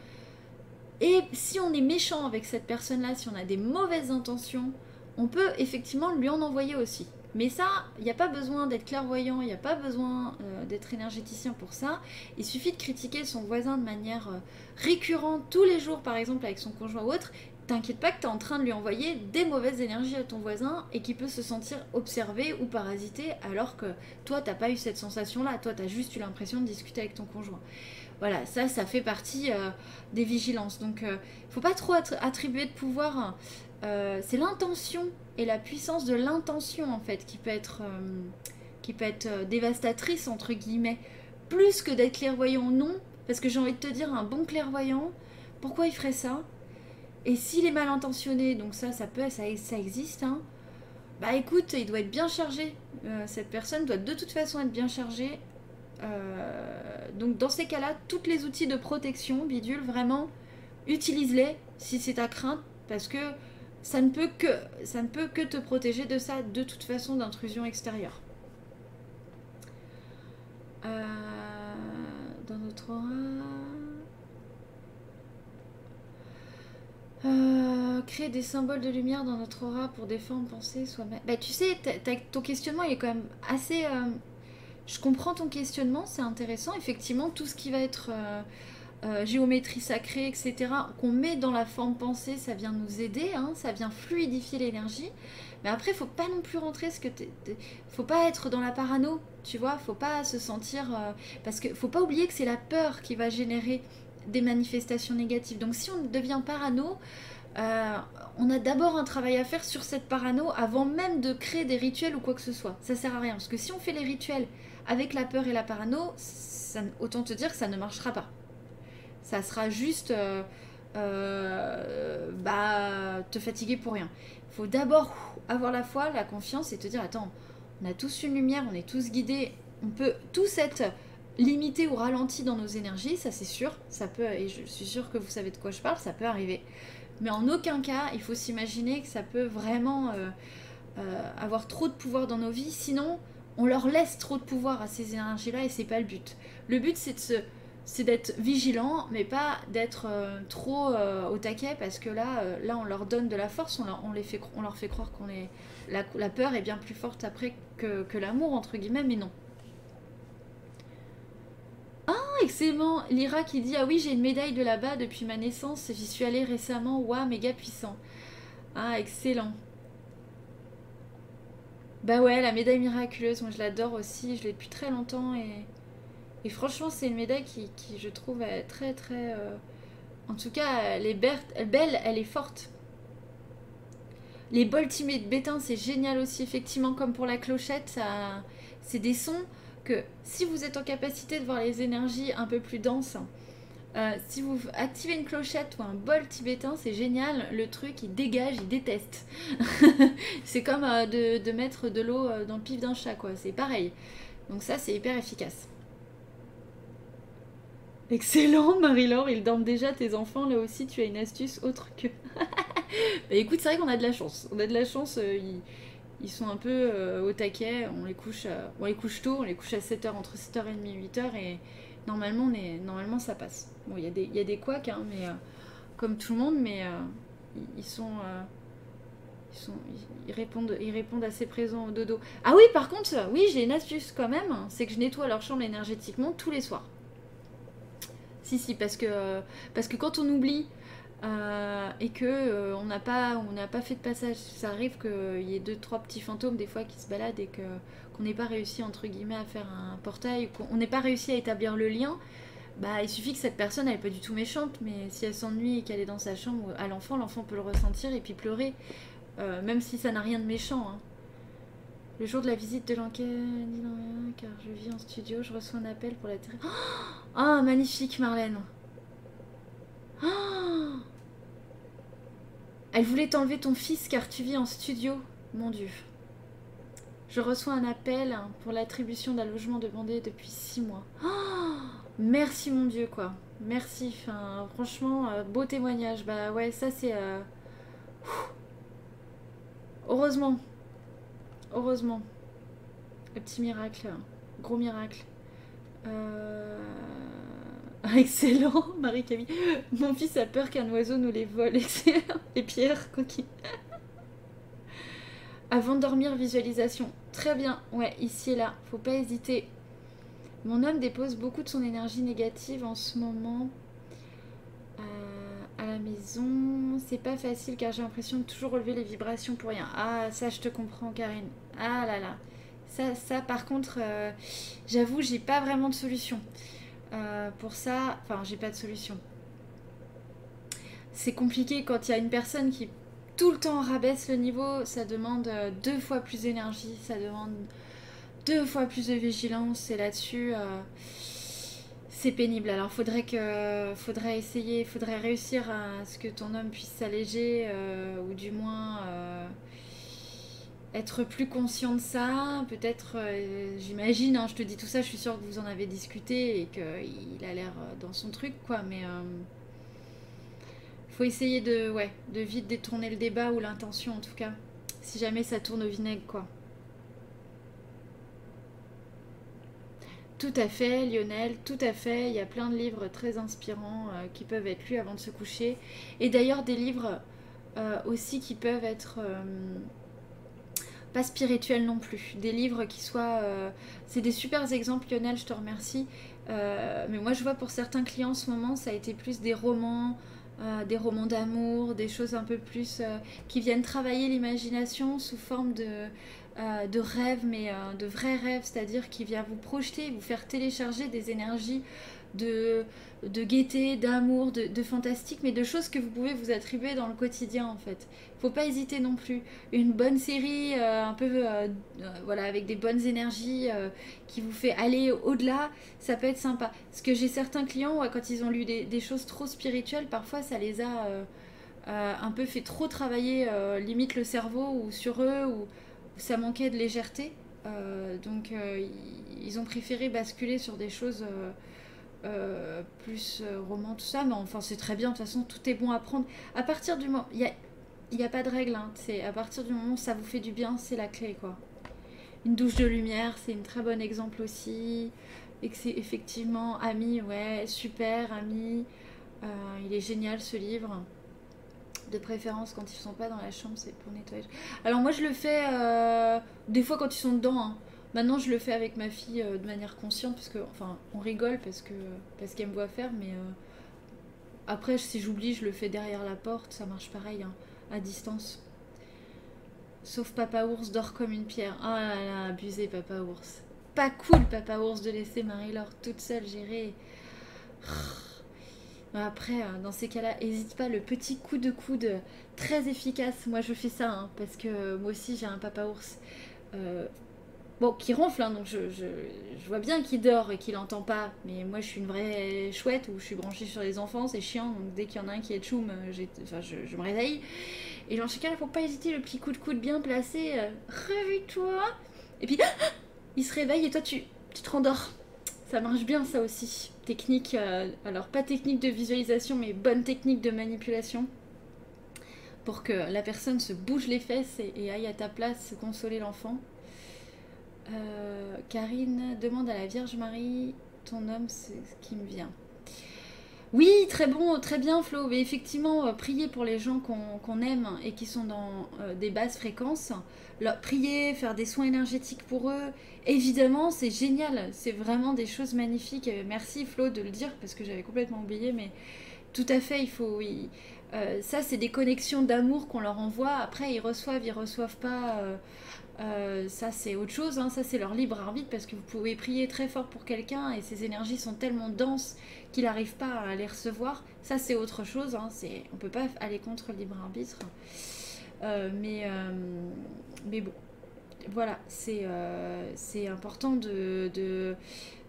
Et si on est méchant avec cette personne-là, si on a des mauvaises intentions, on peut effectivement lui en envoyer aussi. Mais ça, il n'y a pas besoin d'être clairvoyant, il n'y a pas besoin euh, d'être énergéticien pour ça. Il suffit de critiquer son voisin de manière euh, récurrente tous les jours, par exemple avec son conjoint ou autre. T'inquiète pas que tu es en train de lui envoyer des mauvaises énergies à ton voisin et qu'il peut se sentir observé ou parasité alors que toi, t'as pas eu cette sensation-là. Toi, tu as juste eu l'impression de discuter avec ton conjoint. Voilà, ça, ça fait partie euh, des vigilances. Donc, il faut pas trop attribuer de pouvoir euh, c'est l'intention et la puissance de l'intention en fait qui peut être, euh, qui peut être euh, dévastatrice entre guillemets, plus que d'être clairvoyant non, parce que j'ai envie de te dire un bon clairvoyant, pourquoi il ferait ça? Et s'il est mal intentionné, donc ça, ça peut, ça, ça existe, hein, bah écoute, il doit être bien chargé. cette personne doit de toute façon être bien chargée. donc dans ces cas-là, tous les outils de protection, bidule, vraiment, utilise-les si c'est ta crainte, parce que ça ne peut que, ça ne peut que te protéger de ça, de toute façon, d'intrusion extérieure. Euh, dans notre aura. Euh, créer des symboles de lumière dans notre aura pour formes pensées soi-même. Bah, tu sais, ton questionnement il est quand même assez. Euh, je comprends ton questionnement, c'est intéressant. Effectivement, tout ce qui va être géométrie sacrée, etc., qu'on met dans la forme pensée, ça vient nous aider, hein, ça vient fluidifier l'énergie. Mais après, faut pas non plus rentrer ce que faut pas être dans la parano, tu vois, faut pas se sentir euh, parce que faut pas oublier que c'est la peur qui va générer des manifestations négatives. Donc si on devient parano, euh, on a d'abord un travail à faire sur cette parano avant même de créer des rituels ou quoi que ce soit. Ça sert à rien parce que si on fait les rituels avec la peur et la parano, ça, autant te dire que ça ne marchera pas. Ça sera juste euh, bah, te fatiguer pour rien. Il faut d'abord avoir la foi, la confiance et te dire attends, on a tous une lumière, on est tous guidés, on peut tous être limités ou ralentis dans nos énergies, ça c'est sûr, ça peut, et je suis sûre que vous savez de quoi je parle, ça peut arriver. Mais en aucun cas, il faut s'imaginer que ça peut vraiment euh, euh, avoir trop de pouvoir dans nos vies, sinon on leur laisse trop de pouvoir à ces énergies-là et c'est pas le but. Le but c'est de se c'est d'être vigilant, mais pas d'être euh, trop euh, au taquet, parce que là, euh, là, on leur donne de la force, on leur, fait, croire qu'on est... La, la, peur est bien plus forte après que, que l'amour, entre guillemets, mais non. Ah, excellent Lyra qui dit, ah oui, j'ai une médaille de là-bas depuis ma naissance, j'y suis allée récemment, waouh, méga puissant. Ah, excellent. Bah ouais, la médaille miraculeuse, moi je l'adore aussi, je l'ai depuis très longtemps et... Et franchement, c'est une médaille qui, je trouve, est très, très. Euh, en tout cas, elle est belle, elle est forte. Les bols timés de bétain, c'est génial aussi, effectivement, comme pour la clochette. C'est des sons que, si vous êtes en capacité de voir les énergies un peu plus denses, euh, si vous activez une clochette ou un bol tibétain, c'est génial. Le truc, il dégage, il déteste. c'est comme euh, de, de, mettre de l'eau dans le pif d'un chat, quoi. C'est pareil. Donc ça, c'est hyper efficace. Excellent, Marie-Laure, ils dorment déjà, tes enfants, là aussi, tu as une astuce autre que... bah écoute, c'est vrai qu'on a de la chance. On a de la chance, euh, ils, sont un peu euh, au taquet, on les, couche, on les couche tôt, on les couche à 7h, entre 7h30 et 8h, et normalement, on est, normalement ça passe. Bon, il y, a des, y a des couacs, hein, mais, euh, comme tout le monde, mais ils sont... Ils, sont, ils, répondent, ils répondent assez présents au dodo. Ah oui, par contre, oui, j'ai une astuce quand même, c'est que je nettoie leur chambre énergétiquement tous les soirs. Si, si, parce que, parce que quand on oublie euh, et que euh, on n'a pas, on n'a pas fait de passage, ça arrive qu'il y ait deux, trois petits fantômes des fois qui se baladent et que qu'on n'ait pas réussi entre guillemets à faire un portail, qu'on n'ait pas réussi à établir le lien. Bah, il suffit que cette personne, elle n'est pas du tout méchante, mais si elle s'ennuie et qu'elle est dans sa chambre à l'enfant, l'enfant peut le ressentir et puis pleurer, euh, même si ça n'a rien de méchant. Hein. Le jour de la visite de l'enquête, car je vis en studio, je reçois un appel pour la terre. Oh, magnifique Marlène. Oh Elle voulait t'enlever ton fils car tu vis en studio. Mon Dieu. Je reçois un appel pour l'attribution d'un logement demandé depuis six mois. Merci mon Dieu quoi. Merci. Franchement, euh, beau témoignage. Bah ouais, ça c'est. Euh, Heureusement, Heureusement. Le petit miracle. Gros miracle. Euh, excellent, Marie-Camille. Mon fils a peur qu'un oiseau nous les vole. Excellent. Et Pierre, coquille. Avant de dormir, visualisation. Très bien. Ouais, ici et là. Faut pas hésiter. Mon homme dépose beaucoup de son énergie négative en ce moment à la maison. C'est pas facile car j'ai l'impression de toujours relever les vibrations pour rien. Ah, ça, je te comprends, Karine. Ah là là. Ça, ça par contre, euh, j'avoue, j'ai pas vraiment de solution. Euh, pour ça, enfin, j'ai pas de solution. C'est compliqué quand il y a une personne qui tout le temps rabaisse le niveau. Ça demande euh, deux fois plus d'énergie. Ça demande deux fois plus de vigilance. Et là-dessus c'est pénible. Alors faudrait que faudrait essayer, faudrait réussir à ce que ton homme puisse s'alléger euh, ou du moins euh, être plus conscient de ça. Peut-être, euh, j'imagine, hein, je te dis tout ça, je suis sûre que vous en avez discuté et qu'il a l'air dans son truc, quoi. Mais faut essayer de, ouais, de vite détourner le débat ou l'intention en tout cas. Si jamais ça tourne au vinaigre, quoi. Tout à fait, Lionel, tout à fait. Il y a plein de livres très inspirants euh, qui peuvent être lus avant de se coucher. Et d'ailleurs, des livres euh, aussi qui peuvent être euh, pas spirituels non plus. Des livres qui soient. c'est des super exemples, Lionel, je te remercie. mais moi, je vois pour certains clients en ce moment, ça a été plus des romans. des romans d'amour, des choses un peu plus qui viennent travailler l'imagination sous forme de, euh, de rêves, mais euh, de vrais rêves, c'est-à-dire qui vient vous projeter, vous faire télécharger des énergies de, de gaieté, d'amour, de, fantastique, mais de choses que vous pouvez vous attribuer dans le quotidien en fait. Faut pas hésiter non plus. Une bonne série, euh, un peu voilà, avec des bonnes énergies qui vous fait aller au-delà, ça peut être sympa. Parce que j'ai certains clients, quand ils ont lu des, des, choses trop spirituelles, parfois ça les a un peu fait trop travailler limite le cerveau ou sur eux ou ça manquait de légèreté. Euh, donc euh, ils ont préféré basculer sur des choses euh, plus romans, tout ça. Mais enfin, c'est très bien. De toute façon, tout est bon à prendre. À partir du moment. Il n'y a, y a pas de règle. Hein. C'est à partir du moment où ça vous fait du bien, c'est la clé. quoi. Une douche de lumière, c'est un très bon exemple aussi. Et que c'est effectivement Ami, ouais, super, Ami. il est génial ce livre de préférence quand ils sont pas dans la chambre, c'est pour nettoyer. Alors moi je le fais euh, des fois quand ils sont dedans. Hein. Maintenant je le fais avec ma fille euh, de manière consciente parce que enfin on rigole parce que parce qu'elle me voit faire, mais euh, après si j'oublie je le fais derrière la porte, ça marche pareil hein, à distance. Sauf Papa Ours dort comme une pierre. Ah là là, abusé Papa Ours. Pas cool Papa Ours de laisser Marie-Laure toute seule gérer. Après, euh, dans ces cas-là, n'hésite pas, le petit coup de coude très efficace. Moi, je fais ça, hein, parce que moi aussi, j'ai un papa ours. Euh, bon, qui ronfle, hein, donc je, vois bien qu'il dort et qu'il n'entend pas. Mais moi, je suis une vraie chouette où je suis branchée sur les enfants, c'est chiant. Donc dès qu'il y en a un qui est tchoum, euh, je, me réveille. Et dans ces cas-là, faut pas hésiter, le petit coup de coude bien placé. Réveille-toi Et puis, il se réveille et toi, tu, tu te rendors. Ça marche bien, ça aussi technique, euh, alors pas technique de visualisation, mais bonne technique de manipulation pour que la personne se bouge les fesses et, aille à ta place consoler l'enfant. Euh, Karine demande à la Vierge Marie, ton homme, ce qui me vient. Oui, très bon, très bien Flo. Mais effectivement, euh, prier pour les gens qu'on aime et qui sont dans des basses fréquences. Leur, prier, faire des soins énergétiques pour eux, Évidemment, c'est génial, c'est vraiment des choses magnifiques. Merci Flo de le dire parce que j'avais complètement oublié, mais tout à fait, il faut. Euh, ça, c'est des connexions d'amour qu'on leur envoie. Après, ils reçoivent, ils reçoivent pas. Euh, euh, ça, c'est autre chose. Hein. Ça, c'est leur libre arbitre parce que vous pouvez prier très fort pour quelqu'un et ces énergies sont tellement denses qu'il n'arrive pas à les recevoir. Ça, c'est autre chose. Hein. C'est, on peut pas aller contre le libre arbitre. mais, mais bon, voilà, euh, c'est important de,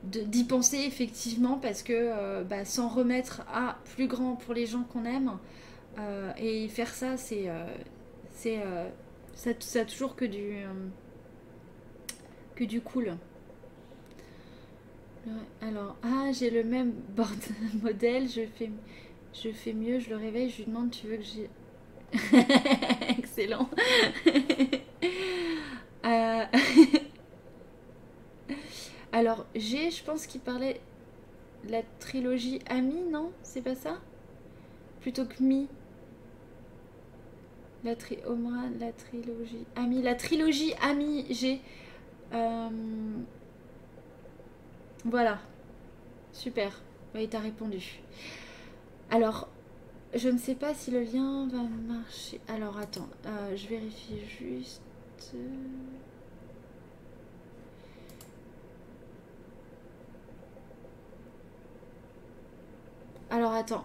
d'y penser effectivement parce que euh, bah, s'en remettre à plus grand pour les gens qu'on aime euh, et faire ça c'est ça, toujours que du que du cool. Alors ah j'ai le même board modèle je fais je fais mieux je le réveille je lui demande tu veux que j'ai excellent euh, alors, j'ai, je pense qu'il parlait la trilogie Ami, non? C'est pas ça? Plutôt que Mi. La tri la trilogie Ami. La trilogie Ami, j'ai. Euh, voilà. Super. il t'a répondu. Alors, je ne sais pas si le lien va marcher. Alors, attends. Euh, je vérifie juste. Alors attends.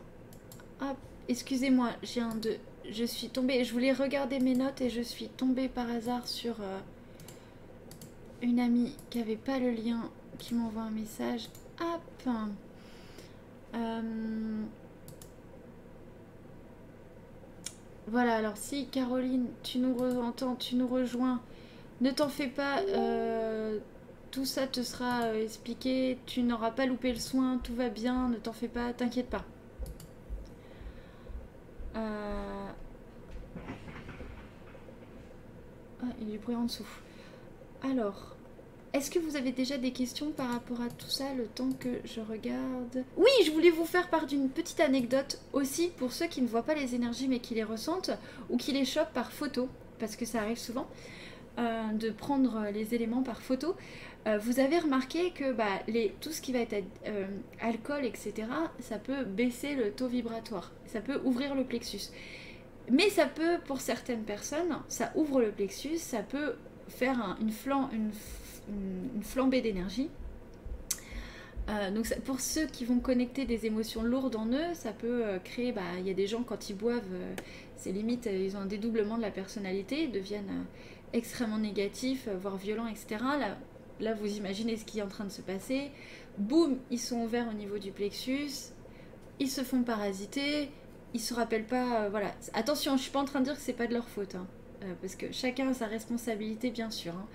excusez-moi, j'ai un 2. Je suis tombée, je voulais regarder mes notes et je suis tombée par hasard sur euh, une amie qui avait pas le lien, qui m'envoie un message. Hop. Euh, voilà, alors si Caroline, tu nous entends, tu nous rejoins, ne t'en fais pas, euh, tout ça te sera euh, expliqué, tu n'auras pas loupé le soin, tout va bien, ne t'en fais pas, t'inquiète pas. Euh, ah, il y a du bruit en dessous. Alors, est-ce que vous avez déjà des questions par rapport à tout ça, le temps que je regarde? Oui, je voulais vous faire part d'une petite anecdote aussi pour ceux qui ne voient pas les énergies mais qui les ressentent ou qui les chopent par photo, parce que ça arrive souvent. de prendre les éléments par photo, vous avez remarqué que bah, tout ce qui va être alcool, etc., ça peut baisser le taux vibratoire, ça peut ouvrir le plexus. Mais ça peut, pour certaines personnes, ça ouvre le plexus, ça peut faire une, une, flambée d'énergie. Euh, donc pour ceux qui vont connecter des émotions lourdes en eux, ça peut euh, créer, bah, il y a des gens quand ils boivent, euh, c'est limite, ils ont un dédoublement de la personnalité, ils deviennent extrêmement négatifs, voire violents, etc. Là, vous imaginez ce qui est en train de se passer. Boum, ils sont ouverts au niveau du plexus, ils se font parasiter, ils se rappellent pas, voilà. Attention, je suis pas en train de dire que c'est pas de leur faute. Hein. Parce que chacun a sa responsabilité, bien sûr. Hein.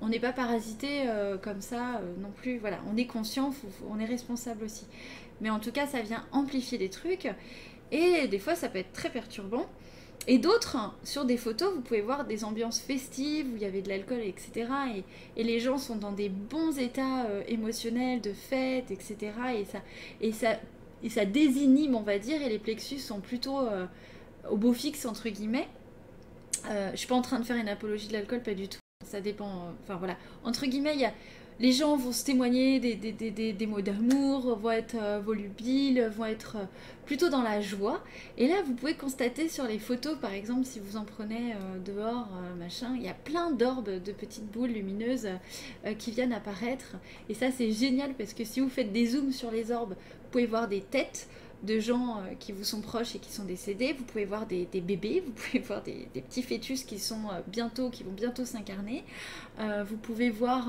On n'est pas parasité euh, comme ça euh, non plus. Voilà, on est conscient, on est responsable aussi. Mais en tout cas, ça vient amplifier des trucs. Et des fois, ça peut être très perturbant. Et d'autres, sur des photos, vous pouvez voir des ambiances festives où il y avait de l'alcool, etc. Et, les gens sont dans des bons états émotionnels, de fête, etc. Et ça, et, ça, et ça désinhibe, on va dire, et les plexus sont plutôt au beau fixe, entre guillemets. Euh, je suis pas en train de faire une apologie de l'alcool, pas du tout. Ça dépend. Euh, enfin voilà. Entre guillemets, les gens vont se témoigner des, des, mots d'amour, vont être euh, volubiles, vont être plutôt dans la joie. Et là, vous pouvez constater sur les photos, par exemple, si vous en prenez dehors, machin, il y a plein d'orbes, de petites boules lumineuses qui viennent apparaître. Et ça, c'est génial parce que si vous faites des zooms sur les orbes, vous pouvez voir des têtes de gens euh, qui vous sont proches et qui sont décédés. Vous pouvez voir des, bébés, vous pouvez voir des, petits fœtus qui sont euh, bientôt, qui vont bientôt s'incarner. Euh, vous pouvez voir,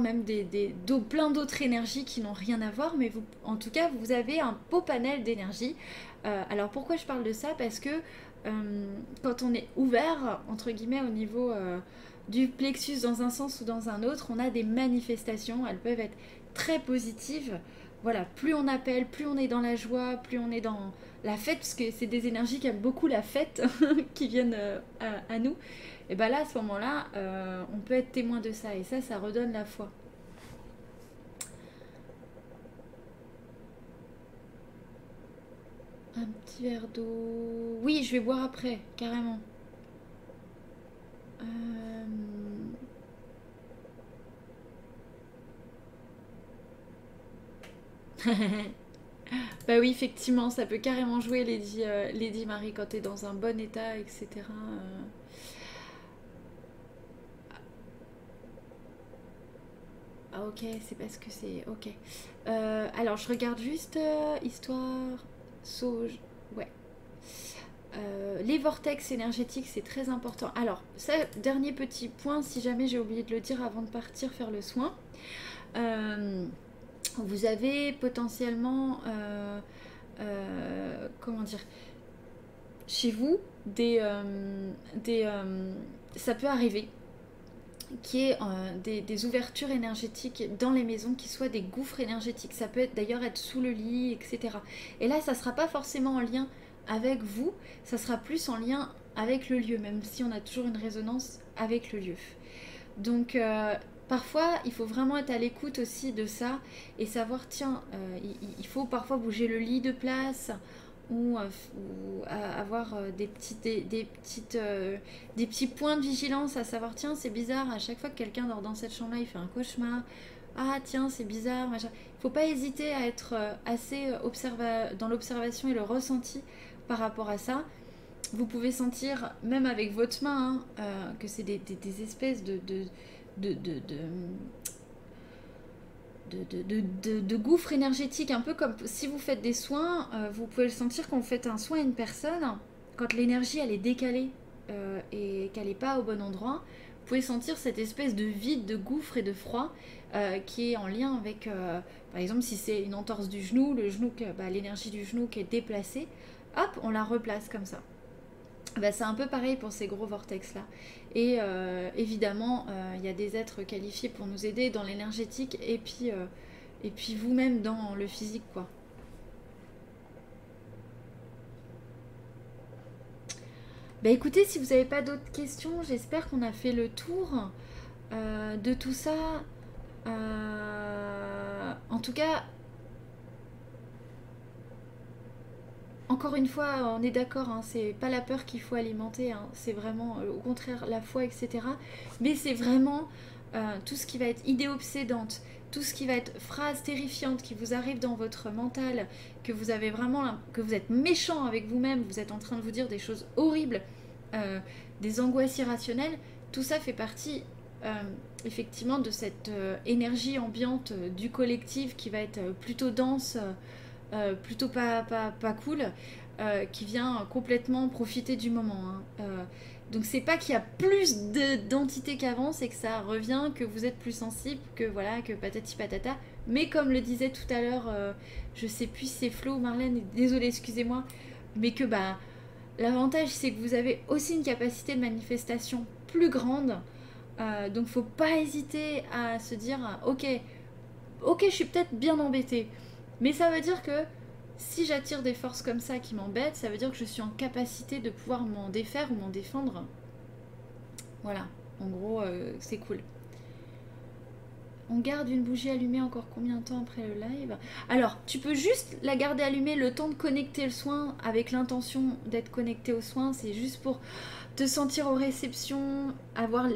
même des, plein d'autres énergies qui n'ont rien à voir, mais en tout cas, vous avez un beau panel d'énergie. alors pourquoi je parle de ça? Parce que quand on est ouvert, entre guillemets, au niveau du plexus dans un sens ou dans un autre, on a des manifestations. Elles peuvent être très positives voilà, plus on appelle, plus on est dans la joie, plus on est dans la fête, parce que c'est des énergies qui aiment beaucoup la fête, qui viennent euh, à, nous. Et bien là, à ce moment-là, euh, on peut être témoin de ça, et ça, ça redonne la foi. Un petit verre d'eau. Oui, je vais boire après, carrément. Euh... bah oui, effectivement, ça peut carrément jouer Lady, euh, Lady Marie quand t'es dans un bon état, etc. Euh. Ah ok, c'est parce que c'est... Ok. Euh, alors, je regarde juste histoire... Sauge... Ouais. les vortex énergétiques, c'est très important. Alors, ça, dernier petit point, si jamais j'ai oublié de le dire avant de partir faire le soin vous avez potentiellement, euh, euh, comment dire, chez vous, des, euh, des ça peut arriver qui est des, des, ouvertures énergétiques dans les maisons qui soient des gouffres énergétiques. Ça peut d'ailleurs être sous le lit, etc. Et là, ça ne sera pas forcément en lien avec vous, ça sera plus en lien avec le lieu, même si on a toujours une résonance avec le lieu. Donc Parfois, il faut vraiment être à l'écoute aussi de ça et savoir, tiens, euh, il, faut parfois bouger le lit de place ou, euh, avoir euh, des, petites, des, petites, des petits points de vigilance à savoir, tiens, c'est bizarre, à chaque fois que quelqu'un dort dans cette chambre-là, il fait un cauchemar. Ah, tiens, c'est bizarre. Il ne faut pas hésiter à être assez dans l'observation et le ressenti par rapport à ça vous pouvez sentir, même avec votre main, hein, que c'est des, espèces de, de, de, de, gouffre énergétique, un peu comme si vous faites des soins, euh, vous pouvez le sentir quand vous faites un soin à une personne, quand l'énergie elle est décalée euh, et qu'elle n'est pas au bon endroit, vous pouvez sentir cette espèce de vide, de gouffre et de froid euh, qui est en lien avec, par exemple, si c'est une entorse du genou, le genou, bah, l'énergie du genou qui est déplacée, hop, on la replace comme ça. Bah, c'est un peu pareil pour ces gros vortex là. Et euh, évidemment, euh, il y a des êtres qualifiés pour nous aider dans l'énergétique et puis, euh, et puis vous-même dans le physique quoi. Bah écoutez, si vous n'avez pas d'autres questions, j'espère qu'on a fait le tour de tout ça. en tout cas, encore une fois, on est d'accord, hein, c'est pas la peur qu'il faut alimenter, hein, c'est vraiment au contraire la foi, etc. Mais c'est vraiment tout ce qui va être idée obsédante, tout ce qui va être phrase terrifiante qui vous arrive dans votre mental, que vous avez vraiment, que vous êtes méchant avec vous-même, vous êtes en train de vous dire des choses horribles, des angoisses irrationnelles, tout ça fait partie euh, effectivement de cette euh, énergie ambiante euh, du collectif qui va être plutôt dense, plutôt pas, pas, pas cool, qui vient complètement profiter du moment. Hein. donc c'est pas qu'il y a plus d'entités qu'avant, c'est que ça revient, que vous êtes plus sensible, que voilà, que patati patata. Mais comme le disait tout à l'heure, je sais plus c'est Flo Marlène, désolé, excusez-moi, mais que bah l'avantage c'est que vous avez aussi une capacité de manifestation plus grande euh, donc faut pas hésiter à se dire ok, ok, je suis peut-être bien embêtée, mais ça veut dire que si j'attire des forces comme ça qui m'embêtent, ça veut dire que je suis en capacité de pouvoir m'en défaire ou m'en défendre. Voilà, en gros, euh, c'est cool. On garde une bougie allumée encore combien de temps après le live? Alors, tu peux juste la garder allumée le temps de connecter le soin avec l'intention d'être connecté au soin. C'est juste pour te sentir aux réceptions, avoir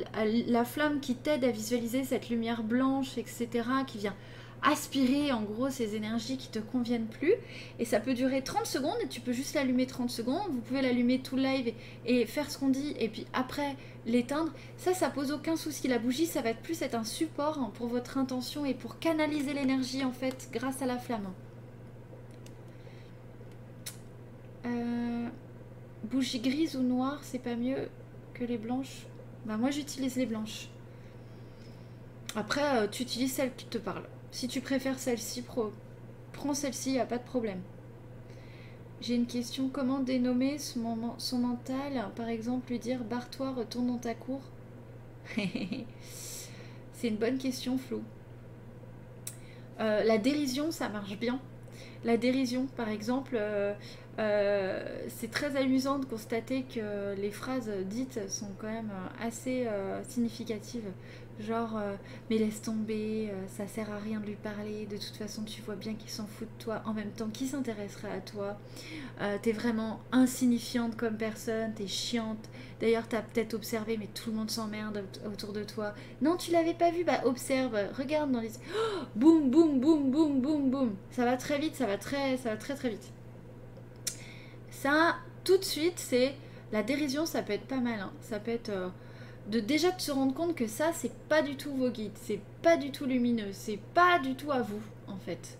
la flamme qui t'aide à visualiser cette lumière blanche, etc., qui vient aspirer en gros ces énergies qui te conviennent plus. Et ça peut durer 30 secondes et tu peux juste l'allumer 30 secondes. Vous pouvez l'allumer tout live et, faire ce qu'on dit et puis après l'éteindre. Ça, ça pose aucun souci. La bougie, ça va être plus être un support pour votre intention et pour canaliser l'énergie en fait grâce à la flamme. Euh... Bougie grise ou noire, c'est pas mieux que les blanches? Bah moi j'utilise les blanches. Après, euh, tu utilises celle qui te parle. Si tu préfères celle-ci, prends celle-ci, y a pas de problème. J'ai une question, comment dénommer son, mental? Par exemple, lui dire barre-toi, retourne dans ta cour C'est une bonne question, Flo. Euh, la dérision, ça marche bien. La dérision, par exemple, euh, euh, c'est très amusant de constater que les phrases dites sont quand même assez euh, significatives. Genre, mais laisse tomber, ça sert à rien de lui parler, de toute façon tu vois bien qu'il s'en fout de toi. En même temps, qui s'intéresserait à toi? T'es vraiment insignifiante comme personne, t'es chiante. D'ailleurs, t'as peut-être observé, mais tout le monde s'emmerde autour de toi. Non, tu l'avais pas vu? Bah, observe, regarde dans les. Boum, boum, boum, boum, boum, boum. Ça va très vite, ça va très, ça va très, très vite. Ça, tout de suite, c'est la dérision, ça peut être pas mal. Hein. Ça peut être euh, de déjà de se rendre compte que ça, c'est pas du tout vos guides, c'est pas du tout lumineux, c'est pas du tout à vous, en fait.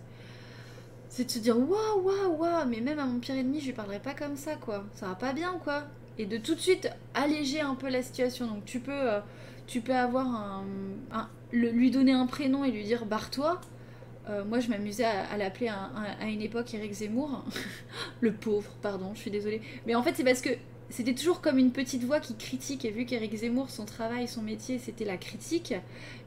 C'est de se dire waouh, waouh, waouh, mais même à mon pire ennemi, je lui parlerai pas comme ça, quoi. Ça va pas bien, quoi. Et de tout de suite alléger un peu la situation. Donc tu peux, euh, tu peux avoir un, lui donner un prénom et lui dire barre-toi. Euh, moi, je m'amusais à, l'appeler à, une époque Eric Zemmour. le pauvre, pardon, je suis désolée. Mais en fait, c'est parce que c'était toujours comme une petite voix qui critique. Et vu qu'Eric Zemmour, son travail, son métier, c'était la critique,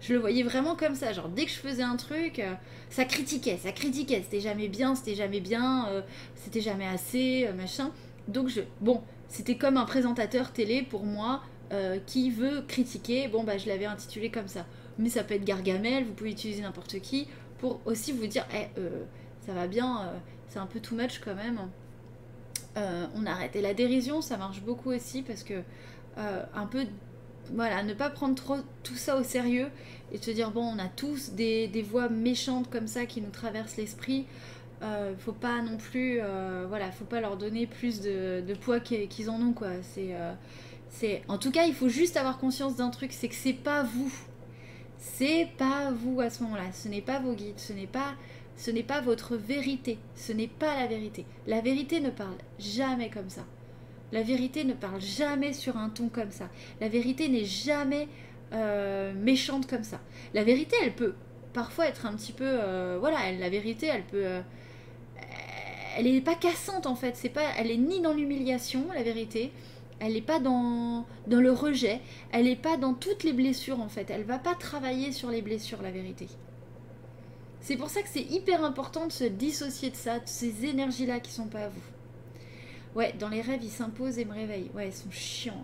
je le voyais vraiment comme ça. Genre, dès que je faisais un truc, euh, ça critiquait, ça critiquait. C'était jamais bien, c'était jamais bien, euh, c'était jamais assez, machin. Donc, je. Bon, c'était comme un présentateur télé pour moi. qui veut critiquer, bon bah je l'avais intitulé comme ça. Mais ça peut être Gargamel, vous pouvez utiliser n'importe qui pour aussi vous dire, eh, euh, ça va bien, euh, c'est un peu too much quand même. Euh, on arrête. Et la dérision, ça marche beaucoup aussi parce que un peu, voilà, ne pas prendre trop tout ça au sérieux et se dire, bon, on a tous des, voix méchantes comme ça qui nous traversent l'esprit. Euh, faut pas non plus, voilà, faut pas leur donner plus de, poids qu'ils en ont, quoi. C'est, c'est, en tout cas, il faut juste avoir conscience d'un truc, c'est que c'est pas vous c'est pas vous à ce moment-là, ce n'est pas vos guides, ce n'est pas ce n'est pas votre vérité, ce n'est pas la vérité. La vérité ne parle jamais comme ça. La vérité ne parle jamais sur un ton comme ça. La vérité n'est jamais euh, méchante comme ça. La vérité, elle peut parfois être un petit peu, euh, voilà, la vérité, elle peut, euh, elle n'est pas cassante en fait. C'est pas, elle est ni dans l'humiliation, la vérité, elle n'est pas dans, le rejet, elle n'est pas dans toutes les blessures en fait. Elle va pas travailler sur les blessures, la vérité. C'est pour ça que c'est hyper important de se dissocier de ça, de ces énergies-là qui sont pas à vous. Ouais, dans les rêves, ils s'imposent et me réveillent. Ouais, ils sont chiants.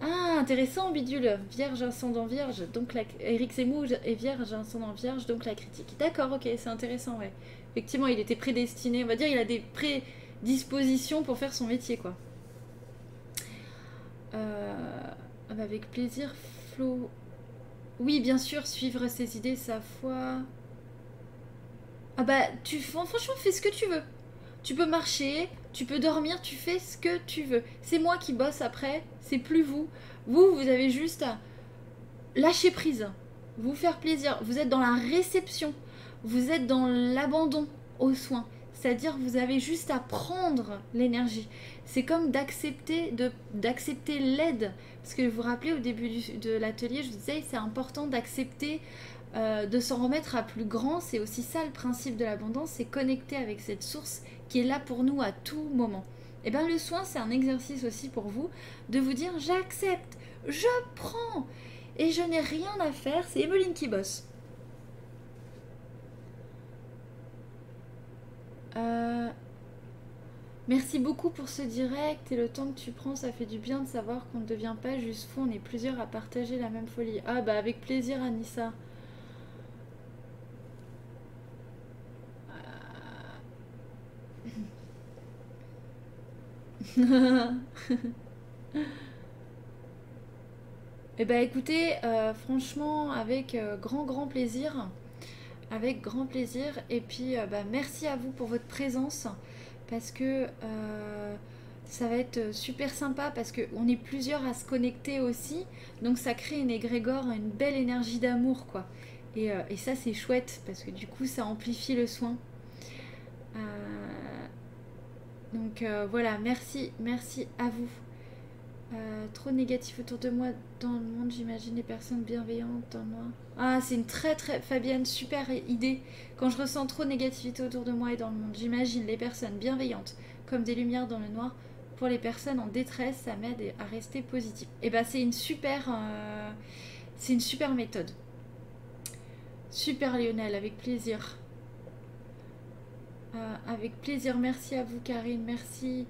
Hein. Ah, intéressant, bidule. Vierge, ascendant vierge. Donc, la... Eric Zemmour est vierge, ascendant vierge, donc la critique. D'accord, ok, c'est intéressant, ouais. Effectivement, il était prédestiné. On va dire, il a des prédispositions pour faire son métier, quoi. Euh, ah bah, avec plaisir, Flo. Oui, bien sûr, suivre ses idées, sa foi. Ah bah, tu franchement, fais ce que tu veux. Tu peux marcher, tu peux dormir, tu fais ce que tu veux. C'est moi qui bosse après, c'est plus vous. Vous, vous avez juste à lâcher prise, vous faire plaisir. Vous êtes dans la réception, vous êtes dans l'abandon aux soins. C'est-à-dire vous avez juste à prendre l'énergie. C'est comme d'accepter d'accepter l'aide. Parce que vous vous rappelez au début de l'atelier, je vous disais, c'est important d'accepter euh, de s'en remettre à plus grand. C'est aussi ça le principe de l'abondance, c'est connecter avec cette source qui est là pour nous à tout moment. Et eh bien le soin, c'est un exercice aussi pour vous de vous dire j'accepte, je prends et je n'ai rien à faire. C'est Emeline qui bosse. Euh, merci beaucoup pour ce direct et le temps que tu prends, ça fait du bien de savoir qu'on ne devient pas juste fou, on est plusieurs à partager la même folie. Ah bah avec plaisir Anissa. Eh ben écoutez, euh, franchement, avec euh, grand grand plaisir, avec grand plaisir. Et puis, euh, bah, merci à vous pour votre présence, parce que ça va être super sympa, parce qu'on est plusieurs à se connecter aussi, donc ça crée une égrégore, une belle énergie d'amour, quoi. Et, et ça, c'est chouette, parce que du coup, ça amplifie le soin. Donc euh, voilà, merci, merci à vous. Euh, trop négatif autour de moi dans le monde, j'imagine les personnes bienveillantes en moi. Ah, c'est une très très Fabienne, super idée. Quand je ressens trop de négativité autour de moi et dans le monde, j'imagine les personnes bienveillantes comme des lumières dans le noir. Pour les personnes en détresse, ça m'aide à rester positif. Et eh bah ben, c'est une super, euh, c'est une super méthode. Super Lionel, avec plaisir. Euh, avec plaisir. Merci à vous, Karine. Merci.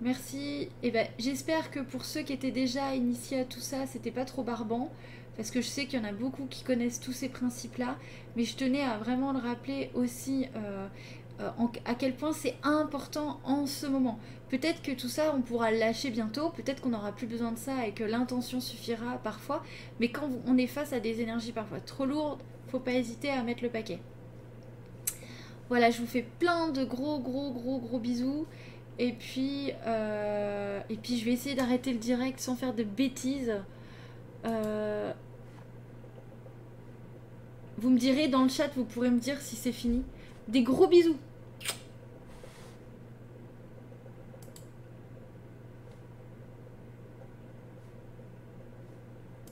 Merci. Et ben, j'espère que pour ceux qui étaient déjà initiés à tout ça, c'était pas trop barbant. Parce que je sais qu'il y en a beaucoup qui connaissent tous ces principes-là. Mais je tenais à vraiment le rappeler aussi euh, euh, à quel point c'est important en ce moment. Peut-être que tout ça, on pourra lâcher bientôt. Peut-être qu'on n'aura plus besoin de ça et que l'intention suffira parfois. Mais quand on est face à des énergies parfois trop lourdes, faut pas hésiter à mettre le paquet. Voilà, je vous fais plein de gros, gros, gros, gros bisous. Et puis, euh, et puis je vais essayer d'arrêter le direct sans faire de bêtises. Euh, vous me direz dans le chat, vous pourrez me dire si c'est fini. Des gros bisous